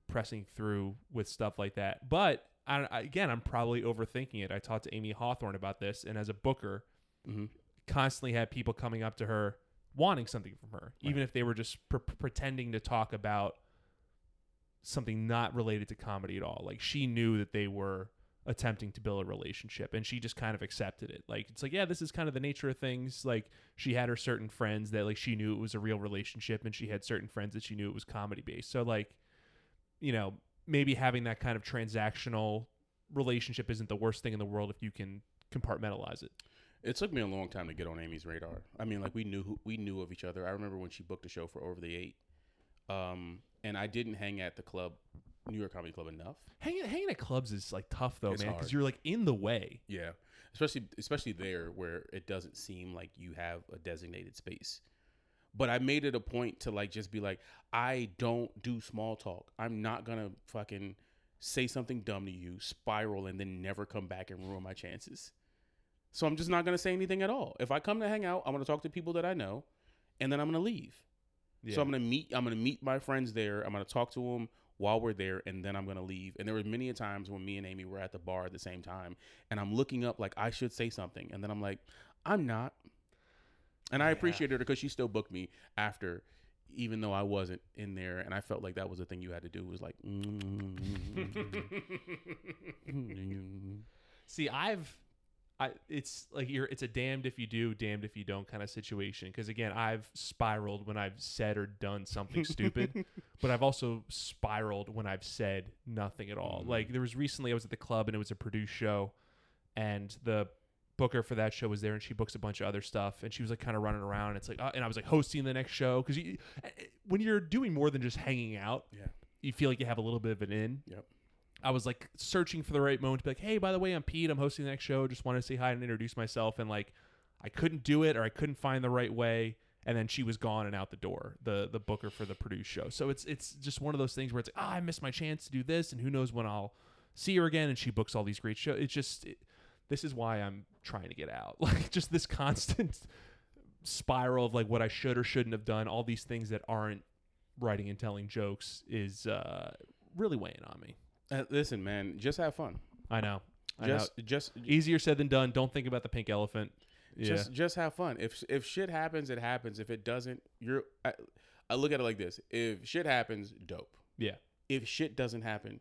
Speaker 1: pressing through with stuff like that. But I, again, I'm probably overthinking it. I talked to Amy Hawthorne about this, and as a booker,
Speaker 2: Mhm.
Speaker 1: constantly had people coming up to her wanting something from her, even if they were just pre- pretending to talk about something not related to comedy at all. Like she knew that they were attempting to build a relationship and she just kind of accepted it. Like it's like, yeah, this is kind of the nature of things. Like she had her certain friends that like she knew it was a real relationship and she had certain friends that she knew it was comedy based. So like, you know, maybe having that kind of transactional relationship isn't the worst thing in the world if you can compartmentalize it.
Speaker 2: It took me a long time to get on Amy's radar. I mean, like we knew who, we knew of each other. I remember when she booked a show for Over the Eight, um, and I didn't hang at the club, New York Comedy Club, enough.
Speaker 1: Hanging hanging at clubs is like tough though,
Speaker 2: It's
Speaker 1: man, because you're like in the way.
Speaker 2: Yeah, especially especially there where it doesn't seem like you have a designated space. But I made it a point to like just be like, I don't do small talk. I'm not gonna fucking say something dumb to you, spiral, and then never come back and ruin my chances. So I'm just not gonna say anything at all. If I come to hang out, I'm gonna talk to people that I know, and then I'm gonna leave. So I'm gonna meet. I'm gonna meet my friends there. I'm gonna talk to them while we're there, and then I'm gonna leave. And there were many a times when me and Amy were at the bar at the same time, and I'm looking up like I should say something, and then I'm like, I'm not. And I appreciated her because she still booked me after, even though I wasn't in there, and I felt like that was the thing you had to do was like. (laughs)
Speaker 1: See, I've, I it's like you're it's a damned if you do, damned if you don't kind of situation. Because again, I've spiraled when I've said or done something stupid, (laughs) but I've also spiraled when I've said nothing at all.
Speaker 2: Mhm.
Speaker 1: Like there was recently, I was at the club and it was a produced show, and the booker for that show was there and she books a bunch of other stuff and she was like kind of running around and it's like uh, and I was like hosting the next show because you, eh, when you're doing more than just hanging out
Speaker 2: Yeah.
Speaker 1: you feel like you have a little bit of an in
Speaker 2: Yep.
Speaker 1: I was like searching for the right moment to be like, hey, by the way, I'm Pete. I'm hosting the next show. Just wanted to say hi and introduce myself. And like, I couldn't do it or I couldn't find the right way. And then she was gone and out the door, the the booker for the produced show. So it's it's just one of those things where it's like, ah, I missed my chance to do this, and who knows when I'll see her again. And she books all these great shows. It's just it, this is why I'm trying to get out. (laughs) Like just this constant spiral of like what I should or shouldn't have done. All these things that aren't writing and telling jokes is uh, really weighing on me.
Speaker 2: Uh, listen, man, just have fun.
Speaker 1: I know. I know.
Speaker 2: Just just
Speaker 1: Easier said than done. Don't think about the pink elephant. Yeah.
Speaker 2: just just have fun. If if shit happens, it happens. If it doesn't, you're. I, I look at it like this: if shit happens, dope.
Speaker 1: yeah.
Speaker 2: If shit doesn't happen,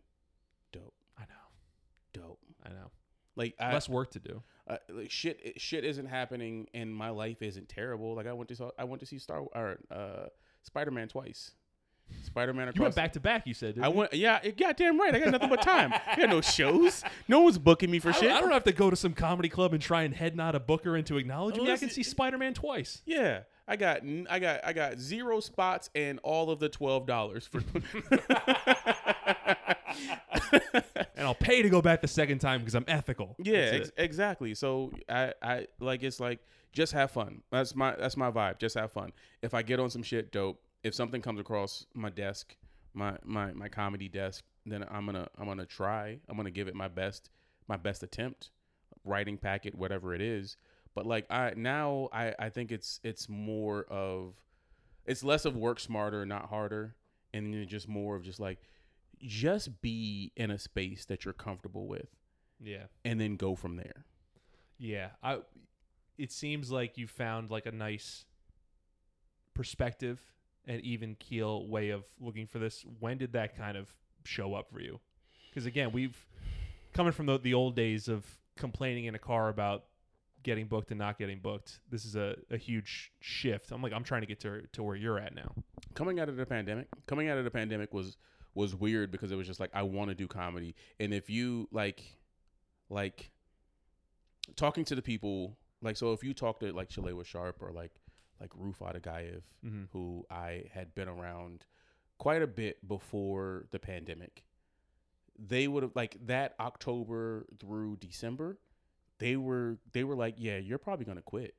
Speaker 2: dope,
Speaker 1: I know.
Speaker 2: dope.
Speaker 1: I know.
Speaker 2: Like I,
Speaker 1: Less work to do.
Speaker 2: Uh, like shit shit isn't happening and my life isn't terrible. Like I went to saw, I went to see Star or uh, Spider Man twice. Spider Man across.
Speaker 1: You went back to back. You said.
Speaker 2: I
Speaker 1: you?
Speaker 2: went. Yeah, goddamn right. I got nothing but time. I got no shows. No one's booking me for
Speaker 1: I
Speaker 2: shit.
Speaker 1: I don't have to go to some comedy club and try and head nod a booker into acknowledge me. I can see Spider Man twice.
Speaker 2: Yeah, I got I got I got zero spots and all of the twelve dollars for. (laughs) (laughs) (laughs)
Speaker 1: and I'll pay to go back the second time because I'm ethical.
Speaker 2: yeah, ex- exactly. So I I like it's like just have fun. That's my that's my vibe. Just have fun. If I get on some shit, dope. If something comes across my desk, my my my comedy desk, then I'm gonna I'm gonna try. I'm gonna give it my best my best attempt, writing packet, whatever it is. But like I now I I think it's it's more of it's less of work smarter, not harder, and just more of just like just be in a space that you're comfortable with
Speaker 1: yeah,
Speaker 2: and then go from there.
Speaker 1: yeah. I. It seems like you found like a nice perspective and even keel way of looking for this. When did that kind of show up for you? Because again, we've coming from the, the old days of complaining in a car about getting booked and not getting booked. This is a, a huge shift. I'm like, I'm trying to get to to where you're at now.
Speaker 2: Coming out of the pandemic, coming out of the pandemic was was weird because it was just like I want to do comedy, and if you like, like talking to the people, like so if you talk to like Shalewa Sharp or like like Rufat Agayev,
Speaker 1: Mhm.
Speaker 2: who I had been around quite a bit before the pandemic, they would have like that October through December, they were they were like, yeah, you're probably gonna quit.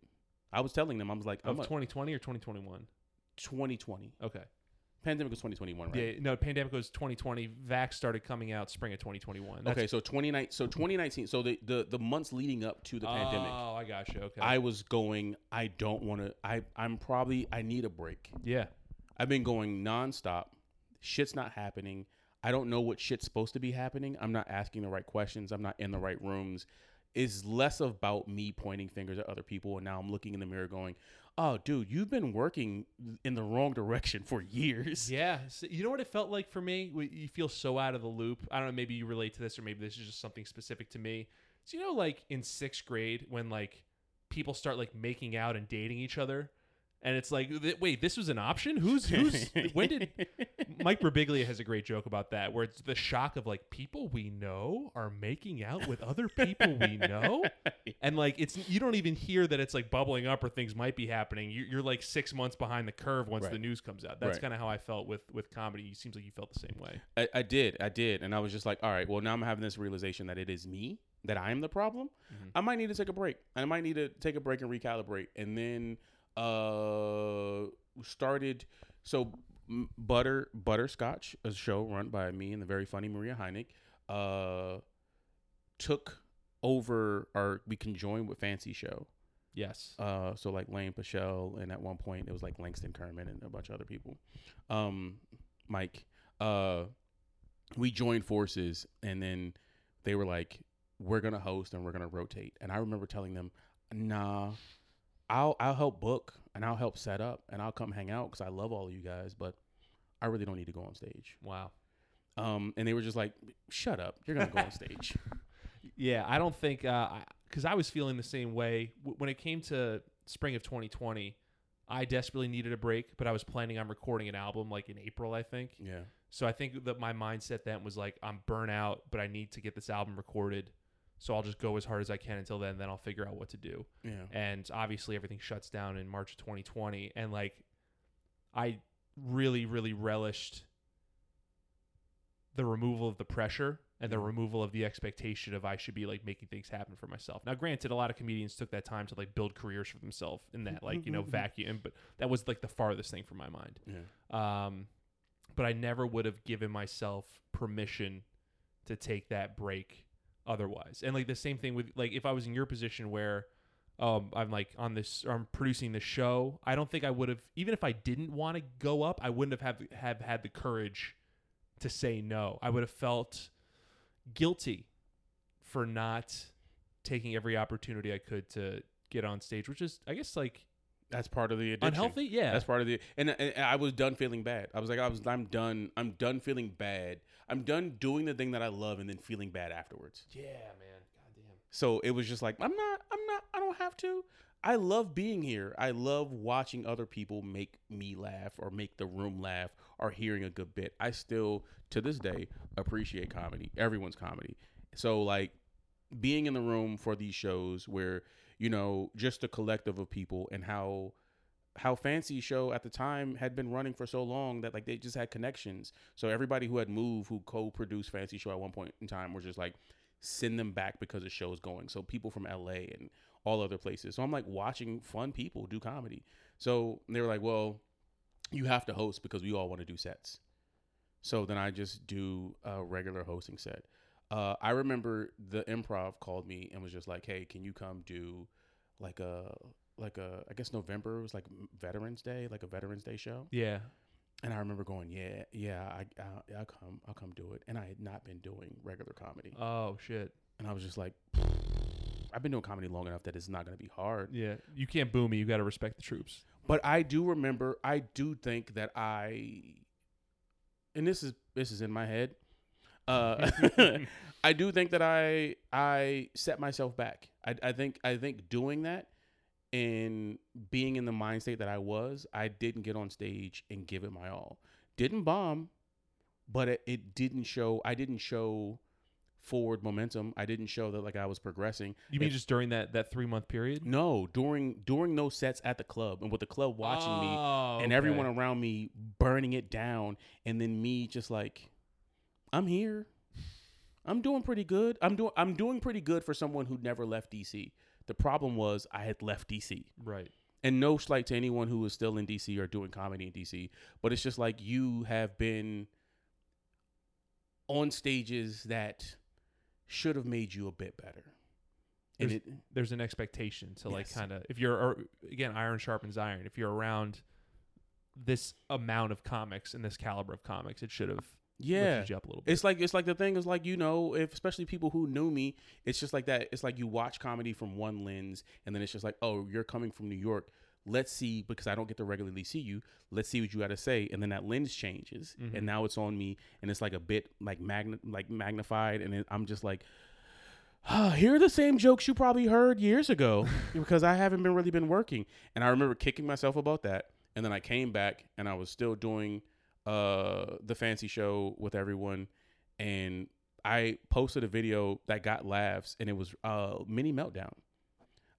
Speaker 2: I was telling them, I was like,
Speaker 1: Of 2020 or 2021?
Speaker 2: 2020.
Speaker 1: Okay.
Speaker 2: Pandemic was 2021, right?
Speaker 1: Yeah, no, pandemic was 2020. Vax started coming out spring of 2021. That's-
Speaker 2: okay, so 29 so 2019, so the, the the months leading up to the pandemic,
Speaker 1: Oh, I got you. Okay.
Speaker 2: I was going, I don't want to I I'm probably I need a break.
Speaker 1: yeah.
Speaker 2: I've been going nonstop. Shit's not happening. I don't know what shit's supposed to be happening. I'm not asking the right questions. I'm not in the right rooms. It's less about me pointing fingers at other people. And now I'm looking in the mirror going, oh, dude, you've been working in the wrong direction for years.
Speaker 1: Yeah. So, you know what it felt like for me? You feel so out of the loop. I don't know. Maybe you relate to this, or maybe this is just something specific to me. So you know, like in sixth grade, when like people start like making out and dating each other, and it's like, th- wait, this was an option? Who's who's? (laughs) when did Mike Birbiglia has a great joke about that, where it's the shock of like people we know are making out with other people we know, (laughs) and like it's you don't even hear that it's like bubbling up or things might be happening. You're, you're like six months behind the curve once
Speaker 2: Right.
Speaker 1: the news comes out. That's
Speaker 2: Right.
Speaker 1: kind of how I felt with with comedy. It seems like you felt the same way.
Speaker 2: I, I did, I did, and I was just like, all right, well now I'm having this realization that it is me that I am the problem.
Speaker 1: Mhm.
Speaker 2: I might need to take a break. I might need to take a break and recalibrate, and then uh started so butter butterscotch, a show run by me and the very funny Maria Heineck, uh took over or we conjoined with Fancy Show.
Speaker 1: Yes.
Speaker 2: Uh, so like Lane Pichelle, and at one point it was like Langston Kerman and a bunch of other people. Um, Mike, uh, we joined forces, and then they were like, "We're gonna host and we're gonna rotate." And I remember telling them, "Nah, I'll I'll help book and I'll help set up and I'll come hang out because I love all of you guys, but I really don't need to go on stage."
Speaker 1: Wow.
Speaker 2: Um, and they were just like, "Shut up, you're gonna go on stage." (laughs)
Speaker 1: Yeah, I don't think because I was feeling the same way w- when it came to spring of 2020. I desperately needed a break, but I was planning on recording an album like in April, I think.
Speaker 2: Yeah,
Speaker 1: So I think that my mindset then was like, I'm burnt out, but I need to get this album recorded. So I'll just go as hard as I can until then. Then I'll figure out what to do.
Speaker 2: yeah,
Speaker 1: And obviously, everything shuts down in March of 2020. And like, I really, really relished the removal of the pressure and the removal of the expectation of I should be like making things happen for myself. Now, granted, a lot of comedians took that time to like build careers for themselves in that like you know (laughs) vacuum, but that was like the farthest thing from my mind.
Speaker 2: yeah.
Speaker 1: Um, but I never would have given myself permission to take that break otherwise. And like the same thing with like if I was in your position where um I'm like on this or I'm producing the show, I don't think I would have even if I didn't want to go up, I wouldn't have have, have had the courage to say no. I would have felt guilty for not taking every opportunity I could to get on stage, which is, I guess, like
Speaker 2: That's part of the addiction.
Speaker 1: unhealthy. Yeah,
Speaker 2: That's part of the and, and I was done feeling bad. I was like, I was, I'm done. I'm done feeling bad. I'm done doing the thing that I love and then feeling bad afterwards.
Speaker 1: yeah, man. Goddamn.
Speaker 2: So it was just like, I'm not, I'm not, I don't have to. I love being here. I love watching other people make me laugh or make the room laugh or hearing a good bit. I still, to this day, appreciate comedy, everyone's comedy. So, like, being in the room for these shows where, you know, just a collective of people and how how fancy show at the time had been running for so long that like they just had connections. So everybody who had moved who co-produced fancy show at one point in time were just like send them back because the show's going. So people from la and all other places. So i'm like watching fun people do comedy. So they were like well you have to host because we all want to do sets. So then i just do a regular hosting set uh, i remember the improv called me and was just like hey can you come do like a like a I guess November was like Veterans Day, like a Veterans Day show.
Speaker 1: Yeah.
Speaker 2: And I remember going, yeah, yeah, I, I I'll come, I'll come do it. And I had not been doing regular comedy,
Speaker 1: Oh shit.
Speaker 2: and I was just like, I've been doing comedy long enough that it's not going to be hard.
Speaker 1: Yeah. You can't boo me. You got to respect the troops.
Speaker 2: But I do remember, I do think that I, and this is this is in my head. Uh, (laughs) I do think that I I set myself back. I, I think I think doing that and being in the mind state that I was, I didn't get on stage and give it my all. Didn't bomb, but it, it didn't show. I didn't show forward momentum. I didn't show that like I was progressing.
Speaker 1: You mean
Speaker 2: If-
Speaker 1: just during that that three month period?
Speaker 2: No, during during those sets at the club and with the club watching me
Speaker 1: Oh,
Speaker 2: and
Speaker 1: okay.
Speaker 2: everyone around me burning it down and then me just like i'm here. I'm doing pretty good. I'm doing i'm doing pretty good for someone who never left dc the problem was i had left dc
Speaker 1: Right.
Speaker 2: and no slight to anyone who is still in dc or doing comedy in dc but it's just like you have been on stages that should have made you a bit better. And
Speaker 1: There's-
Speaker 2: it
Speaker 1: There's an expectation to like kind of if you're or, again iron sharpens iron. If you're around this amount of comics and this caliber of comics, it should have
Speaker 2: yeah
Speaker 1: up a little bit.
Speaker 2: It's like it's like the thing is like you know if especially people who knew me, it's just like that. It's like you watch comedy from one lens, and then it's just like, oh, you're coming from New York. Let's see because I don't get to regularly see you. Let's see what you got to say, and then that lens changes,
Speaker 1: Mhm.
Speaker 2: and now it's on me, and it's like a bit like magna like magnified, and it, I'm just like. Ah, here are the same jokes you probably heard years ago (laughs) because I haven't been really been working. And I remember kicking myself about that. And then I came back and I was still doing uh the fancy show with everyone and I posted a video that got laughs and it was uh mini meltdown.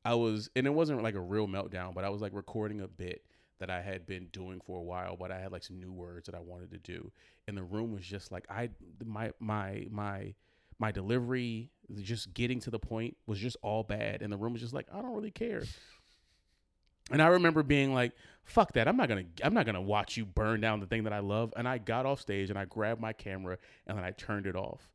Speaker 2: I was and it wasn't like a real meltdown, but I was like recording a bit that I had been doing for a while, but I had like some new words that I wanted to do. And the room was just like I my my my my delivery, just getting to the point was just all bad. And the room was just like, I don't really care. And I remember being like, fuck that. I'm not gonna I'm not gonna watch you burn down the thing that I love. And I got off stage and I grabbed my camera and then I turned it off.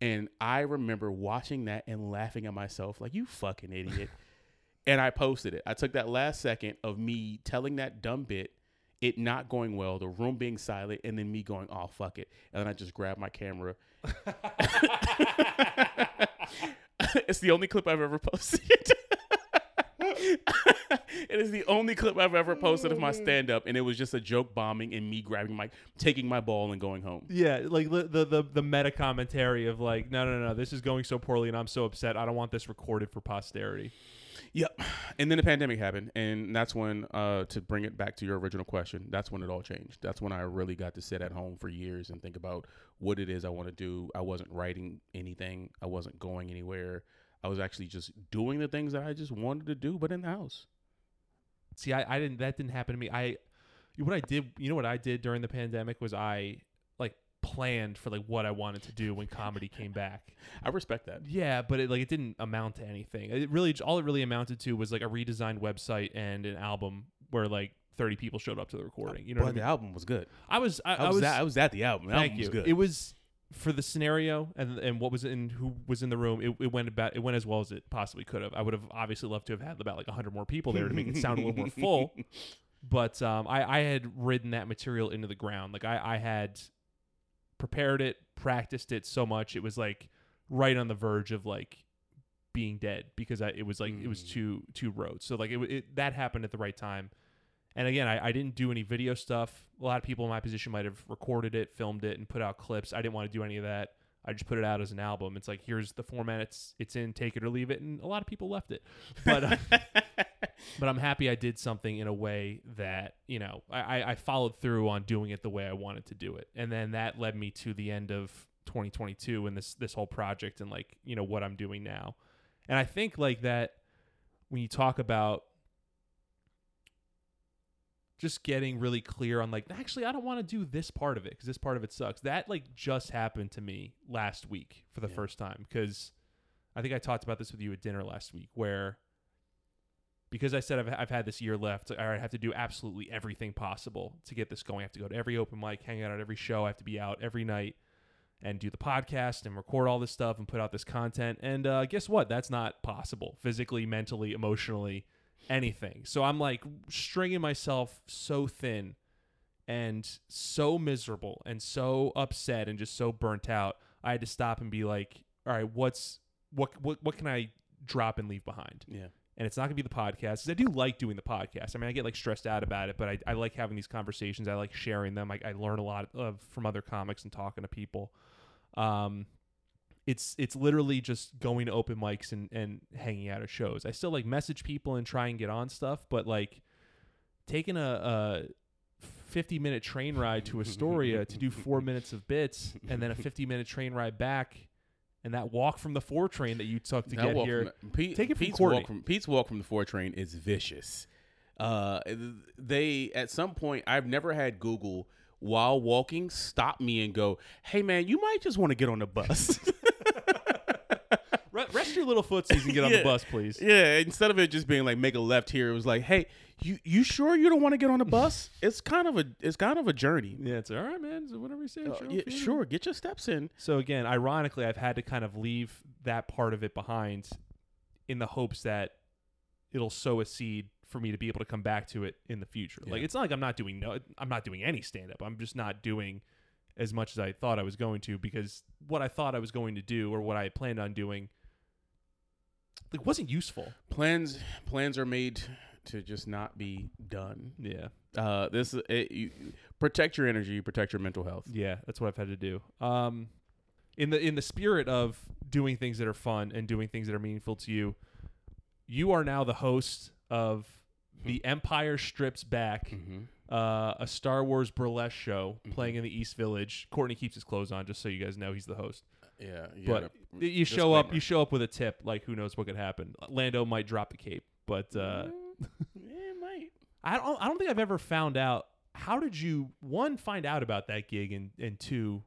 Speaker 2: And I remember watching that and laughing at myself, like, you fucking idiot. (laughs) and I posted it. I took that last second of me telling that dumb bit, it not going well, the room being silent, and then me going, oh fuck it. And then I just grabbed my camera. (laughs) (laughs) it's the only clip I've ever posted. (laughs) it is the only clip I've ever posted of my stand up, and it was just a joke bombing and me grabbing my, taking my ball and going home.
Speaker 1: Yeah, like the, the the the meta commentary of like, no, no, no, this is going so poorly, and I'm so upset. I don't want this recorded for posterity.
Speaker 2: Yep. And then the pandemic happened, and that's when, uh, to bring it back to your original question, that's when it all changed. That's when I really got to sit at home for years and think about what it is I want to do. I wasn't writing anything. I wasn't going anywhere. I was actually just doing the things that I just wanted to do, but in the house.
Speaker 1: See, I, I didn't. That didn't happen to me. I, what I did, you know, what I did during the pandemic was I like planned for like what I wanted to do when comedy came back. (laughs)
Speaker 2: I respect that.
Speaker 1: Yeah, but it like it didn't amount to anything. It really all it really amounted to was like a redesigned website and an album where like 30 people showed up to the recording. Uh, you know
Speaker 2: but
Speaker 1: what I mean the
Speaker 2: album was good.
Speaker 1: I was I,
Speaker 2: I,
Speaker 1: I
Speaker 2: was,
Speaker 1: was
Speaker 2: at, I was at the album. The
Speaker 1: thank
Speaker 2: album
Speaker 1: you.
Speaker 2: was good.
Speaker 1: It was for the scenario and and what was in who was in the room. It, it went about it went as well as it possibly could have. I would have obviously loved to have had about like 100 more people there to make it sound a little more (laughs) full. But um, I I had ridden that material into the ground. Like I I had prepared it, practiced it so much. It was like right on the verge of like being dead because I, it was like it was
Speaker 2: Mm.
Speaker 1: two two roads. So like it, it that happened at the right time. And again, I, I didn't do any video stuff. A lot of people in my position might have recorded it, filmed it, and put out clips. I didn't want to do any of that. I just put it out as an album. It's like here's the format it's it's in, take it or leave it, and a lot of people left it. But uh, (laughs) but I'm happy I did something in a way that you know I, I- I followed through on doing it the way I wanted to do it, and then that led me to the end of 2022 and this this whole project and like you know what I'm doing now, and I think like that when you talk about just getting really clear on like actually I don't want to do this part of it because this part of it sucks. That like just happened to me last week for the
Speaker 2: Yeah.
Speaker 1: first time because I think I talked about this with you at dinner last week where because I said I've, I've had this year left, I have to do absolutely everything possible to get this going. I have to go to every open mic, hang out at every show. I have to be out every night and do the podcast and record all this stuff and put out this content. And uh, guess what? That's not possible physically, mentally, emotionally, anything. So I'm like stringing myself so thin and so miserable and so upset and just so burnt out. I had to stop and be like, all right, what's what what what can I drop and leave behind?
Speaker 2: yeah.
Speaker 1: and it's not gonna be the podcast. 'cause I do like doing the podcast. I mean, I get like stressed out about it, but I, I like having these conversations. I like sharing them. I, I learn a lot of from other comics and talking to people. Um, it's it's literally just going to open mics and and hanging out at shows. I still like message people and try and get on stuff, but like taking a, a 50 minute train ride to Astoria to do four (laughs) minutes of bits and then a 50 minute train ride back and that walk from the four train that you took to
Speaker 2: That
Speaker 1: get here.
Speaker 2: From, Pete,
Speaker 1: Take it from
Speaker 2: Pete's
Speaker 1: Courtney.
Speaker 2: walk from Pete's walk from the four train is vicious. Uh, they at some point I've never had Google while walking stop me and go, "Hey man, you might just want to get on the bus."
Speaker 1: Rest your little footsies and get on
Speaker 2: Yeah.
Speaker 1: the bus, please.
Speaker 2: yeah, instead of it just being like make a left here, it was like, "Hey, you you sure you don't want to get on the bus? (laughs) it's kind of a it's kind of a journey."
Speaker 1: Yeah, it's all right, man. So whatever you say.
Speaker 2: Uh, yeah, sure, get your steps in.
Speaker 1: So again, ironically, I've had to kind of leave that part of it behind, in the hopes that it'll sow a seed for me to be able to come back to it in the future. Like it's not like I'm not doing no, I'm not doing any stand up. I'm just not doing as much as I thought I was going to because what I thought I was going to do or what I planned on doing, like wasn't useful.
Speaker 2: Plans plans are made to just not be done.
Speaker 1: Yeah.
Speaker 2: Uh, this it, you, protect your energy, protect your mental health.
Speaker 1: Yeah, that's what I've had to do. Um, in the in the spirit of doing things that are fun and doing things that are meaningful to you, you are now the host of the Empire Strips Back,
Speaker 2: Mm-hmm.
Speaker 1: uh, a Star Wars burlesque show
Speaker 2: Mhm.
Speaker 1: playing in the East Village. Courtney keeps his clothes on, just so you guys know he's the host.
Speaker 2: Yeah, you
Speaker 1: but
Speaker 2: gotta-
Speaker 1: you show up,
Speaker 2: disclaimer.
Speaker 1: you show up with a tip. Like who knows what could happen? Lando might drop the cape, but uh,
Speaker 2: Mm, (laughs) yeah, it might.
Speaker 1: I don't. I don't think I've ever found out. How did you one find out about that gig and and two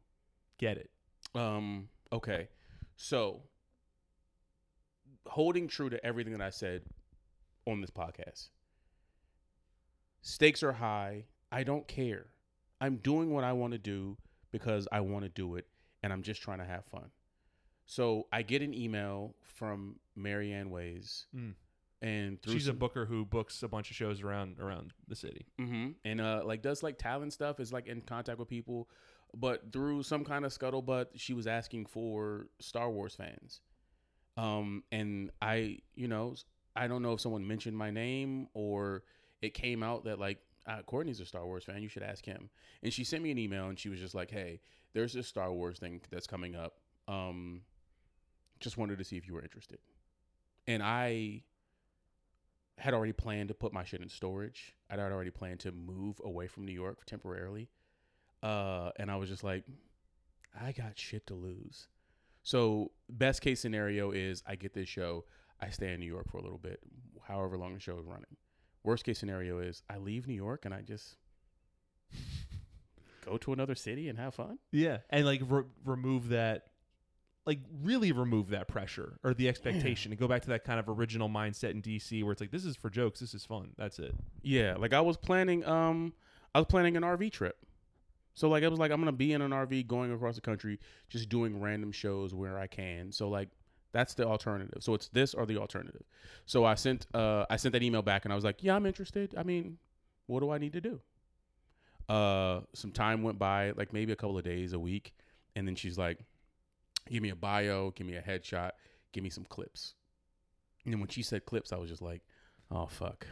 Speaker 1: get it?
Speaker 2: Um. Okay. So, holding true to everything that I said on this podcast, stakes are high. I don't care. I'm doing what I want to do because I want to do it, and I'm just trying to have fun. So I get an email from Marianne Ways,
Speaker 1: Mm.
Speaker 2: and through
Speaker 1: She's a booker who books a bunch of shows around around the city.
Speaker 2: Mm-hmm. And uh, like does like talent stuff is like in contact with people, but through some kind of scuttlebutt, she was asking for Star Wars fans. Um, and I, you know, I don't know if someone mentioned my name or it came out that like uh, Courtney's a Star Wars fan. You should ask him. And she sent me an email and she was just like, "Hey, there's this Star Wars thing that's coming up. Um, just wanted to see if you were interested." And I had already planned to put my shit in storage. I'd already planned to move away from New York temporarily. Uh, and I was just like, I got shit to lose. So, best case scenario is I get this show, I stay in New York for a little bit, however long the show is running. Worst case scenario is I leave New York and I just (laughs) go to another city and have fun.
Speaker 1: Yeah, and like re- remove that, like really remove that pressure or the expectation, and go back to that kind of original mindset in DC where it's like this is for jokes, this is fun, that's it.
Speaker 2: Yeah, like I was planning um I was planning an RV trip. So like it was like I'm gonna be in an RV going across the country, just doing random shows where I can. So like that's the alternative. So it's this or the alternative. So I sent uh I sent that email back and I was like, Yeah, I'm interested. I mean, what do I need to do? Uh some time went by, like maybe a couple of days, a week, and then she's like, give me a bio, give me a headshot, give me some clips. And then when she said clips, I was just like, oh fuck.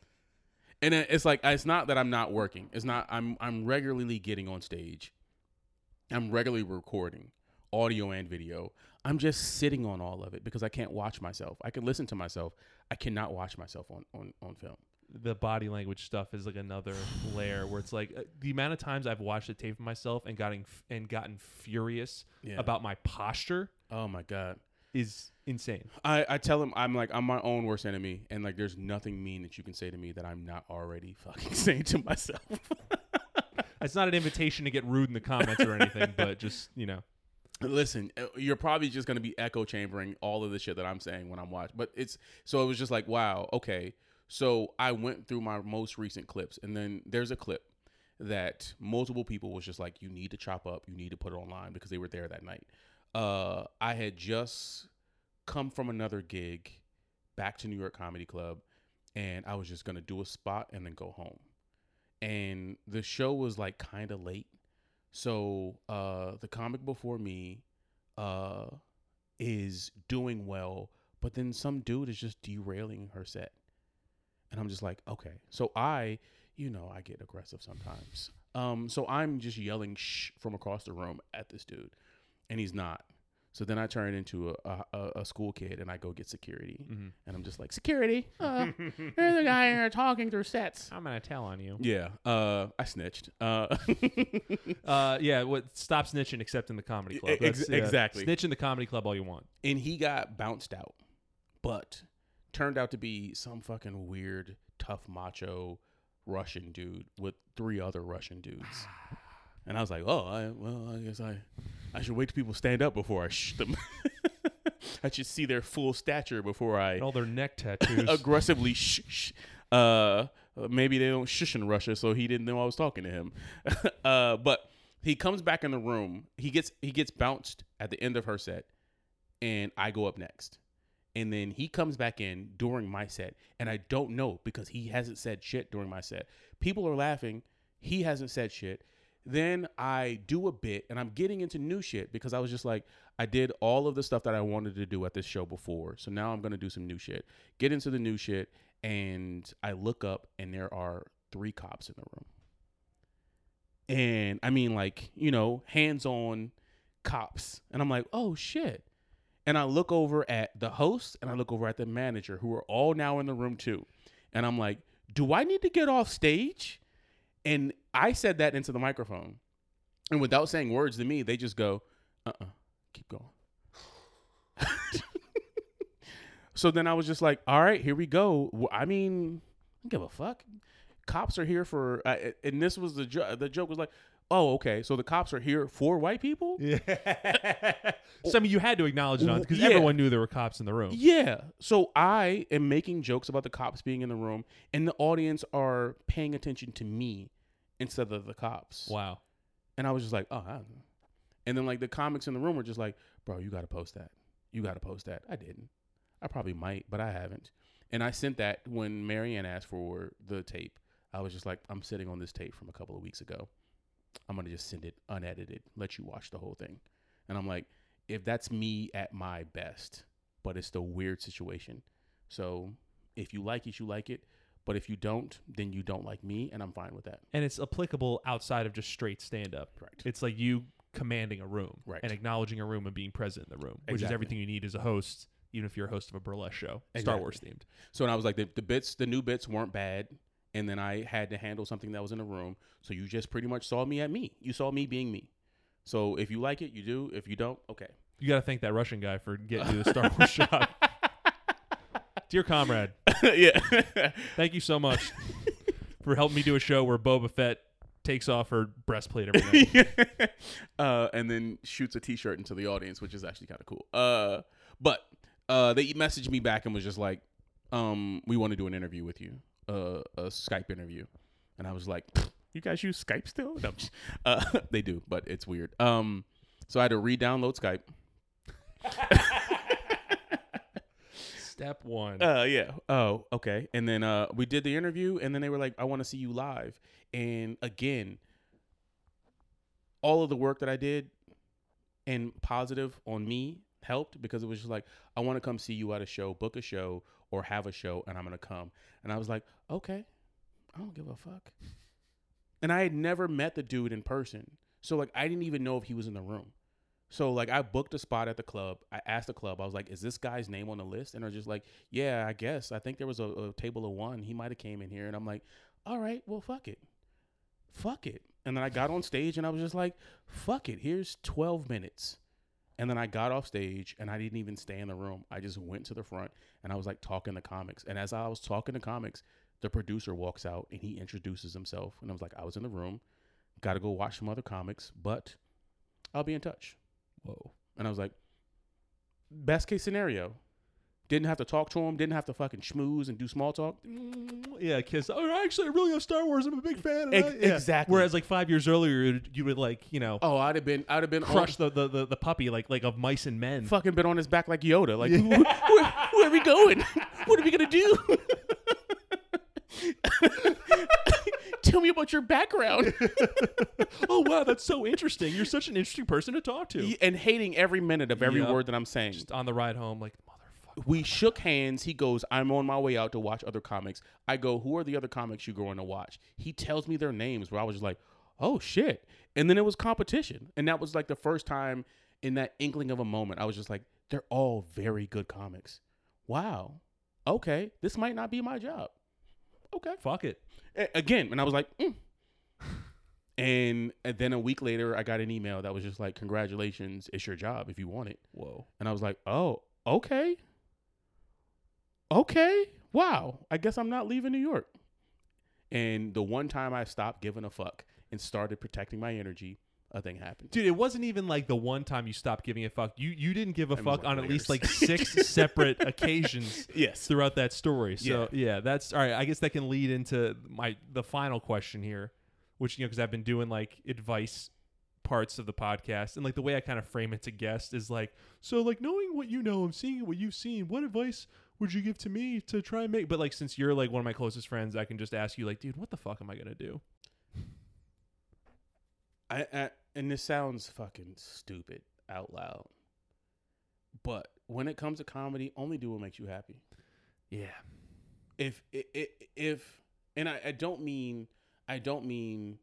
Speaker 2: (laughs) and it's like it's not that I'm not working. It's not I'm I'm regularly getting on stage. I'm regularly recording audio and video. I'm just sitting on all of it because I can't watch myself. I can listen to myself. I cannot watch myself on on, on film.
Speaker 1: the body language stuff is like another layer where it's like uh, the amount of times I've watched the tape of myself and gotten f- and gotten furious
Speaker 2: Yeah.
Speaker 1: about my posture
Speaker 2: oh my god.
Speaker 1: is insane.
Speaker 2: I, I tell him I'm like I'm my own worst enemy, and like there's nothing mean that you can say to me that I'm not already fucking (laughs) saying to myself.
Speaker 1: It's not an invitation to get rude in the comments or anything, but (laughs) just you know,
Speaker 2: Listen, uh, you're probably just gonna be echo chambering all of the shit that I'm saying when I'm watching. But it's so it was just like wow, okay. So I went through my most recent clips, and then there's a clip that multiple people was just like, you need to chop up, you need to put it online because they were there that night. Uh, I had just come from another gig back to New York Comedy Club, and I was just gonna do a spot and then go home. And the show was like kind of late, so uh, the comic before me uh, is doing well, but then some dude is just derailing her set, and I'm just like, okay. So I, you know, I get aggressive sometimes. Um, so I'm just yelling shh from across the room at this dude, and he's not. So then I turn into a, a, a school kid and I go get security,
Speaker 1: Mm-hmm.
Speaker 2: and I'm just like, security, uh, (laughs) there's a guy here talking through sets.
Speaker 1: I'm gonna tell on you.
Speaker 2: Yeah, uh, I snitched. Uh, (laughs)
Speaker 1: Uh, yeah. What stop snitching except in the comedy club.
Speaker 2: Ex-
Speaker 1: yeah,
Speaker 2: exactly.
Speaker 1: Snitch in the comedy club all you want.
Speaker 2: and he got bounced out, but turned out to be some fucking weird, tough, macho Russian dude with three other Russian dudes. (sighs) And I was like, oh, I, well, I guess I, I should wait till people stand up before I shh them. (laughs) I should see their full stature before I
Speaker 1: all their neck (laughs) tattoos.
Speaker 2: aggressively shh. shh. Uh, maybe they don't shush in Russia, so he didn't know I was talking to him. (laughs) uh, but he comes back in the room. He gets he gets bounced at the end of her set, and I go up next. And then he comes back in during my set, and I don't know because he hasn't said shit during my set. People are laughing. He hasn't said shit. Then I do a bit, and I'm getting into new shit because I was just like, I did all of the stuff that I wanted to do at this show before. So now I'm going to do some new shit. Get into the new shit, and I look up, and there are three cops in the room. And I mean, like, you know, hands on cops. And I'm like, oh shit. And I look over at the host and I look over at the manager who are all now in the room too. And I'm like, do I need to get off stage? And I said that into the microphone. And without saying words to me, they just go, uh uh keep going. (laughs) so then I was just like, all right, here we go. I mean, I don't give a fuck. Cops are here for, uh, and this was the jo- the joke was like, oh, okay, so the cops are here for white people. (laughs)
Speaker 1: Yeah. Some of you had to acknowledge it because
Speaker 2: Yeah.
Speaker 1: everyone knew there were cops in the room.
Speaker 2: Yeah. So I am making jokes about the cops being in the room, and the audience are paying attention to me instead of the cops.
Speaker 1: Wow.
Speaker 2: And I was just like, oh, I don't know. And then like the comics in the room were just like, bro, you got to post that. You got to post that. I didn't. I probably might, but I haven't. And I sent that when Marianne asked for the tape. I was just like, I'm sitting on this tape from a couple of weeks ago. I'm gonna just send it unedited, let you watch the whole thing. And I'm like, if that's me at my best, but it's the weird situation. So if you like it, you like it. But if you don't, then you don't like me, and I'm fine with that.
Speaker 1: And it's applicable outside of just straight stand up.
Speaker 2: Correct.
Speaker 1: It's like you commanding a room
Speaker 2: Right.
Speaker 1: and acknowledging a room and being present in the room, which is
Speaker 2: Exactly.
Speaker 1: everything you need as a host, even if you're a host of a burlesque show, Star
Speaker 2: Exactly.
Speaker 1: Wars themed.
Speaker 2: So and I was like, the, the bits, the new bits weren't bad. And then I had to handle something that was in the room. So you just pretty much saw me at me. You saw me being me. So if you like it, you do. If you don't, okay.
Speaker 1: You got to thank that Russian guy for getting you the Star Wars (laughs) shot. Dear comrade, (laughs)
Speaker 2: yeah. (laughs)
Speaker 1: thank you so much for helping me do a show where Boba Fett takes off her breastplate every night. (laughs)
Speaker 2: uh, and then shoots a T-shirt into the audience, which is actually kind of cool. Uh, but uh, they messaged me back and was just like, um, "We want to do an interview with you, uh, a Skype interview." And I was like, "You guys use Skype still?" No, uh, they do, but it's weird. Um, so I had to re-download Skype.
Speaker 1: Step one.
Speaker 2: Uh, yeah. Oh, okay. And then uh, we did the interview, and then they were like, "I want to see you live." And again, all of the work that I did and positive on me helped because it was just like I want to come see you at a show, book a show, or have a show, and I'm gonna come. And I was like, okay, I don't give a fuck. And I had never met the dude in person, so like I didn't even know if he was in the room. So like I booked a spot at the club. I asked the club, I was like, "Is this guy's name on the list?" And they're just like, "Yeah, I guess. I think there was a, a table of one. He might have came in here." And I'm like, "All right, well, fuck it, fuck it." And then I got on stage and I was just like, "Fuck it. Here's 12 minutes." And then I got off stage and I didn't even stay in the room. I just went to the front and I was like talking to comics. And as I was talking to comics, the producer walks out and he introduces himself. And I was like, I was in the room, got to go watch some other comics, but I'll be in touch.
Speaker 1: Whoa.
Speaker 2: And I was like, best case scenario. Didn't have to talk to him, didn't have to fucking schmooze and do small talk.
Speaker 1: Yeah, kiss. Oh, actually, I really love Star Wars. I'm a big fan.
Speaker 2: Ex-
Speaker 1: I- yeah.
Speaker 2: exactly.
Speaker 1: Whereas, like five years earlier, you would like, you know,
Speaker 2: Oh, I'd have been, I'd have been
Speaker 1: crush the, the, the, the puppy like like of mice and men.
Speaker 2: fucking been on his back like Yoda. Like, where, where are we going? (laughs) what are we gonna do? (laughs) Tell me about your background. (laughs)
Speaker 1: oh wow, that's so interesting. You're such an interesting person to talk to.
Speaker 2: and hating every minute of every
Speaker 1: Yep.
Speaker 2: word that I'm saying.
Speaker 1: Just on the ride home, like motherfucker.
Speaker 2: we shook hands. He goes, I'm on my way out to watch other comics. I go, Who are the other comics you're going to watch? He tells me their names where I was just like, Oh shit. And then it was competition. And that was like the first time in that inkling of a moment, I was just like, They're all very good comics. Wow. Okay. This might not be my job. Okay.
Speaker 1: Fuck it.
Speaker 2: A- Again. And I was like, mm. (laughs) And, and then a week later, I got an email that was just like, Congratulations, it's your job if you want it.
Speaker 1: Whoa.
Speaker 2: And I was like, oh, okay. Okay. Wow. I guess I'm not leaving New York. And the one time I stopped giving a fuck and started protecting my energy, a thing happened.
Speaker 1: Dude, it wasn't even like the one time you stopped giving a fuck. You you didn't give a
Speaker 2: It
Speaker 1: fuck on at least like (laughs) six separate occasions (laughs)
Speaker 2: Yes.
Speaker 1: throughout that story. So
Speaker 2: Yeah.
Speaker 1: yeah. that's all right. I guess that can lead into my the final question here, which you know because I've been doing like advice parts of the podcast and like the way I kind of frame it to guests is like so like knowing what you know and seeing what you've seen, what advice would you give to me to try and make? But like since you're like one of my closest friends, I can just ask you like, dude, what the fuck am I gonna do?
Speaker 2: I, I and this sounds fucking stupid out loud. But when it comes to comedy, only do what makes you happy.
Speaker 1: Yeah.
Speaker 2: if if, if and I, I don't mean I don't mean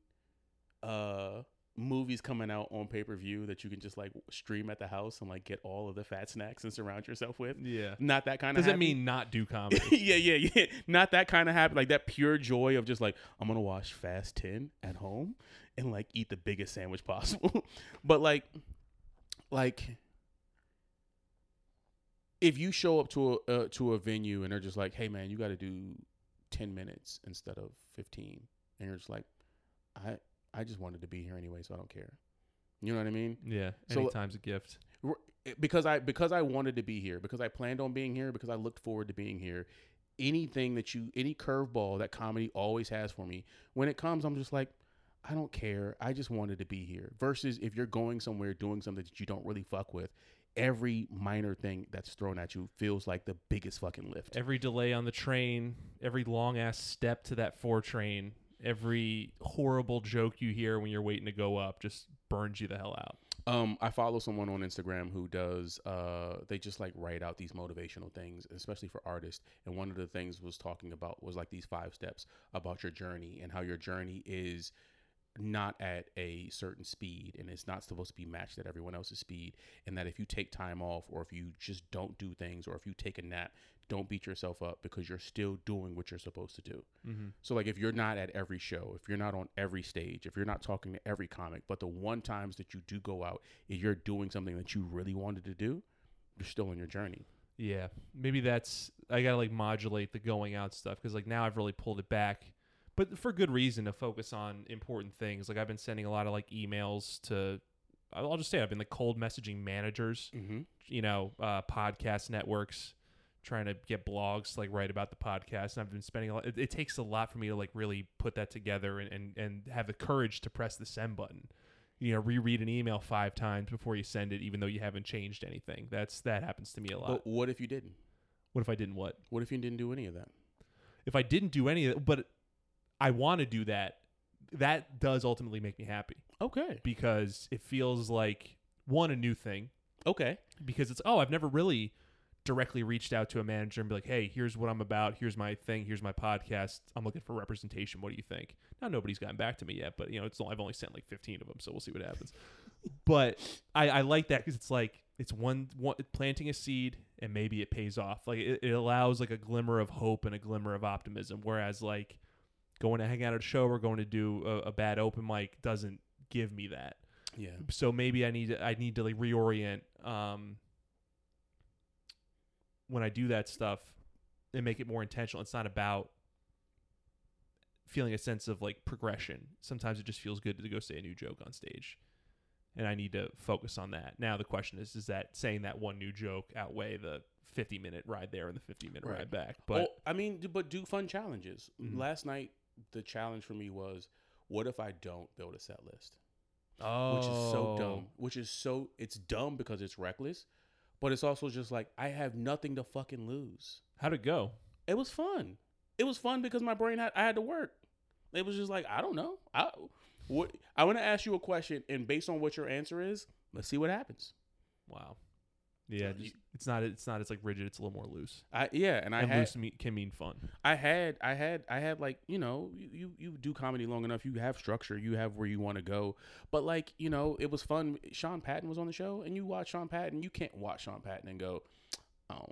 Speaker 2: uh movies coming out on pay per view that you can just like stream at the house and like get all of the fat snacks and surround yourself with.
Speaker 1: Yeah.
Speaker 2: Not that kind of.
Speaker 1: Does that mean not do (laughs) comedy?
Speaker 2: yeah, yeah, yeah. Not that kind of happy. Like that pure joy of just like I'm gonna watch Fast Ten at home and like eat the biggest sandwich (laughs) possible. but like, like if you show up to a uh, to a venue and they're just like, "Hey, man, you got to do ten minutes instead of 15," and you're just like, "I I just wanted to be here anyway, so I don't care." You know what I mean?
Speaker 1: yeah.
Speaker 2: So-
Speaker 1: Anytime's a gift.
Speaker 2: Because I because I wanted to be here, because I planned on being here, because I looked forward to being here. Anything that you, any curveball that comedy always has for me, when it comes, I'm just like, I don't care. I just wanted to be here. Versus if you're going somewhere doing something that you don't really fuck with, every minor thing that's thrown at you feels like the biggest fucking lift.
Speaker 1: Every delay on the train, every long ass step to that four train, every horrible joke you hear when you're waiting to go up just burns you the hell out.
Speaker 2: Um, I follow someone on Instagram who does uh they just like write out these motivational things, especially for artists. And one of the things was talking about was like these five steps about your journey and how your journey is not at a certain speed and it's not supposed to be matched at everyone else's speed and that if you take time off or if you just don't do things or if you take a nap don't beat yourself up because you're still doing what you're supposed to do
Speaker 1: Mm-hmm.
Speaker 2: so like if you're not at every show, if you're not on every stage, if you're not talking to every comic, but the one times that you do go out, if you're doing something that you really wanted to do, you're still on your journey.
Speaker 1: Yeah, maybe that's I gotta like modulate the going out stuff because like now I've really pulled it back, but for good reason to focus on important things. Like I've been sending a lot of like emails to, I'll just say I've been like cold messaging managers,
Speaker 2: Mm-hmm.
Speaker 1: you know, uh, podcast networks, trying to get blogs to, like write about the podcast. And I've been spending a lot. It, it takes a lot for me to like really put that together and and and have the courage to press the send button. You know, reread an email five times before you send it, even though you haven't changed anything. That's that happens to me a lot.
Speaker 2: But what if you didn't?
Speaker 1: what if I didn't what?
Speaker 2: What if you didn't do any of that?
Speaker 1: if I didn't do any of it, but I want to do that, that does ultimately make me happy
Speaker 2: Okay.
Speaker 1: because it feels like one a new thing
Speaker 2: Okay.
Speaker 1: because it's oh I've never really directly reached out to a manager and be like hey here's what I'm about. Here's my thing. Here's my podcast. I'm looking for representation. What do you think? Now nobody's gotten back to me yet but you know it's I've only sent like 15 of them so we'll see what happens. (laughs) But I, I like that because it's like it's one, one planting a seed and maybe it pays off. Like it, it allows like a glimmer of hope and a glimmer of optimism whereas like going to hang out at a show or going to do a, a bad open mic doesn't give me that.
Speaker 2: Yeah.
Speaker 1: so maybe I need to, I need to like reorient um when I do that stuff and make it more intentional. It's not about feeling a sense of like progression. Sometimes it just feels good to go say a new joke on stage. And I need to focus on that. Now the question is is that saying that one new joke outweigh the 50 minute ride there and the 50 minute
Speaker 2: Right.
Speaker 1: ride back? But
Speaker 2: oh, I mean, but do fun challenges.
Speaker 1: Mhm.
Speaker 2: Last night, the challenge for me was, what if I don't build a set list?
Speaker 1: oh,
Speaker 2: Which is so dumb. Which is so it's dumb because it's reckless, but it's also just like I have nothing to fucking lose.
Speaker 1: How'd it go?
Speaker 2: It was fun. It was fun because my brain had I had to work. It was just like I don't know. I what I want to ask you a question, and based on what your answer is, let's see what happens.
Speaker 1: Wow. Yeah, just,
Speaker 2: you-
Speaker 1: it's not it's not it's like rigid, it's a little more loose.
Speaker 2: I yeah, and I
Speaker 1: and
Speaker 2: had
Speaker 1: loose mean, can mean fun.
Speaker 2: I had, I had, I had like you know, you you, do comedy long enough, you have structure, you have where you want to go. But like you know, it was fun. Sean Patton was on the show, and you watch Sean Patton, you can't watch Sean Patton and go, oh,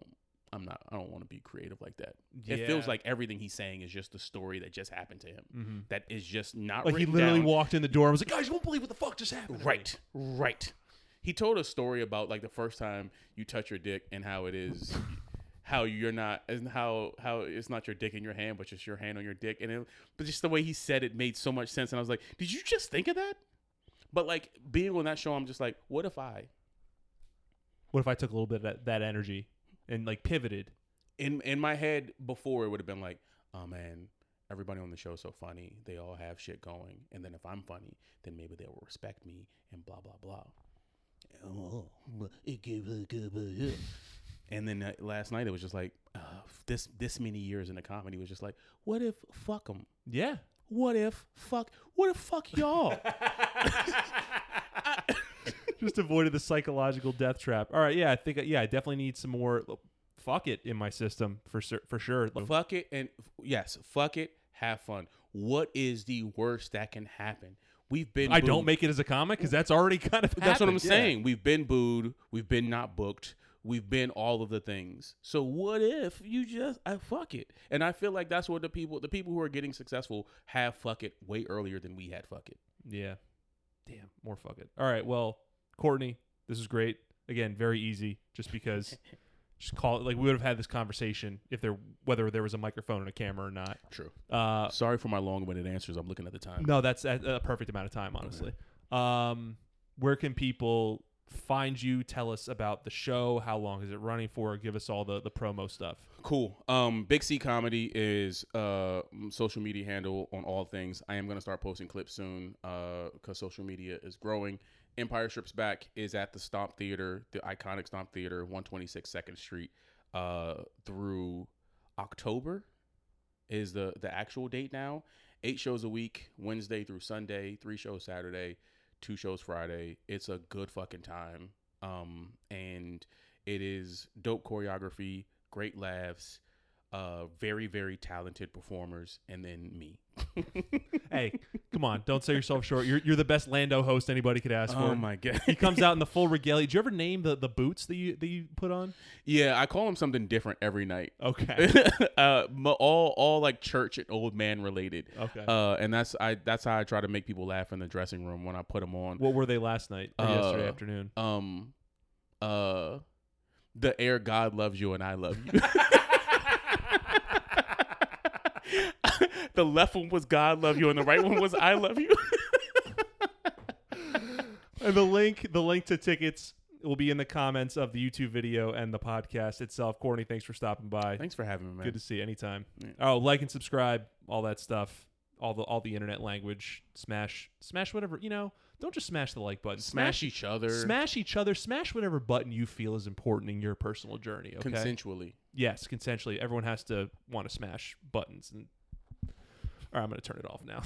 Speaker 2: I'm not, I don't want to be creative like that. It feels like everything he's saying is just the story that just happened to him.
Speaker 1: Mm-hmm.
Speaker 2: That is just not
Speaker 1: Like he literally
Speaker 2: down.
Speaker 1: walked in the door and was like, "Guys, you won't believe what the fuck just happened."
Speaker 2: Right, right. He told a story about like the first time you touch your dick and how it is, how you're not, and how how it's not your dick in your hand, but just your hand on your dick, and it, but just the way he said it made so much sense, and I was like, did you just think of that? But like being on that show, I'm just like, what if I
Speaker 1: What if I took a little bit of that, that energy and like pivoted?
Speaker 2: in in my head before it would have been like, oh man, everybody on the show is so funny, they all have shit going, and then if I'm funny, then maybe they will respect me and blah blah blah. Oh, (laughs) And then uh, last night it was just like uh, this this many years in the comedy was just like, what if fuck them?
Speaker 1: Yeah.
Speaker 2: What if fuck? What if fuck y'all? (laughs) (laughs)
Speaker 1: Just avoided the psychological death trap. All right, yeah, I think yeah, I definitely need some more fuck it in my system for sur- for sure.
Speaker 2: Fuck it and yes, fuck it. Have fun. What is the worst that can happen? We've been.
Speaker 1: I don't make it as a comic because that's already (laughs) kind of
Speaker 2: That's what I'm
Speaker 1: happened, yeah.
Speaker 2: saying. We've been booed. We've been not booked. We've been all of the things. So what if you just I fuck it? And I feel like that's what the people the people who are getting successful have fuck it way earlier than we had fuck it.
Speaker 1: Yeah. Damn, more fuck it. All right, well, Courtney, this is great. Again, very easy, just because. (laughs) Just call it like we would have had this conversation if there whether there was a microphone and a camera or not.
Speaker 2: True.
Speaker 1: Uh,
Speaker 2: Sorry for my long-winded answers. I'm looking at the time.
Speaker 1: No, that's a, a perfect amount of time, honestly. Um, where can people find you? Tell us about the show. How long is it running for? Give us all the, the promo stuff.
Speaker 2: Cool. Um, Big C Comedy is uh social media handle on all things. I am gonna start posting clips soon uh because social media is growing. Empire Strips Back is at the Stomp Theater, the iconic Stomp Theater, 126 Second Street, uh through October is the the actual date now. Eight shows a week, Wednesday through Sunday, three shows Saturday, two shows Friday. It's a good fucking time. Um, and it is dope choreography, great laughs, uh, very very talented performers, and then me. (laughs)
Speaker 1: Hey, come on! Don't sell yourself short. You're you're the best Lando host anybody could ask for.
Speaker 2: oh my god!
Speaker 1: He comes out in the (laughs) full regalia. Did you ever name the, the boots that you that you put on?
Speaker 2: yeah, I call them something different every night.
Speaker 1: Okay. (laughs)
Speaker 2: uh, all all like church and old man related.
Speaker 1: Okay.
Speaker 2: Uh, and that's I that's how I try to make people laugh in the dressing room when I put them on.
Speaker 1: what were they last night or yesterday
Speaker 2: uh,
Speaker 1: afternoon?
Speaker 2: um uh the air god loves you and i love you the left one was god love you and the right one was i love you (laughs)
Speaker 1: And the link the link to tickets will be in the comments of the YouTube video and the podcast itself. Courtney, thanks for stopping by.
Speaker 2: thanks for having me man
Speaker 1: Good to see you anytime.
Speaker 2: Yeah.
Speaker 1: Oh, like and subscribe, all that stuff, all the all the internet language. Smash, smash whatever you know. Don't just smash the like button.
Speaker 2: smash each other
Speaker 1: smash each other. Smash whatever button you feel is important in your personal journey. Okay.
Speaker 2: consensually
Speaker 1: yes, consensually. Everyone has to want to smash buttons. And all I'm going to turn it off now.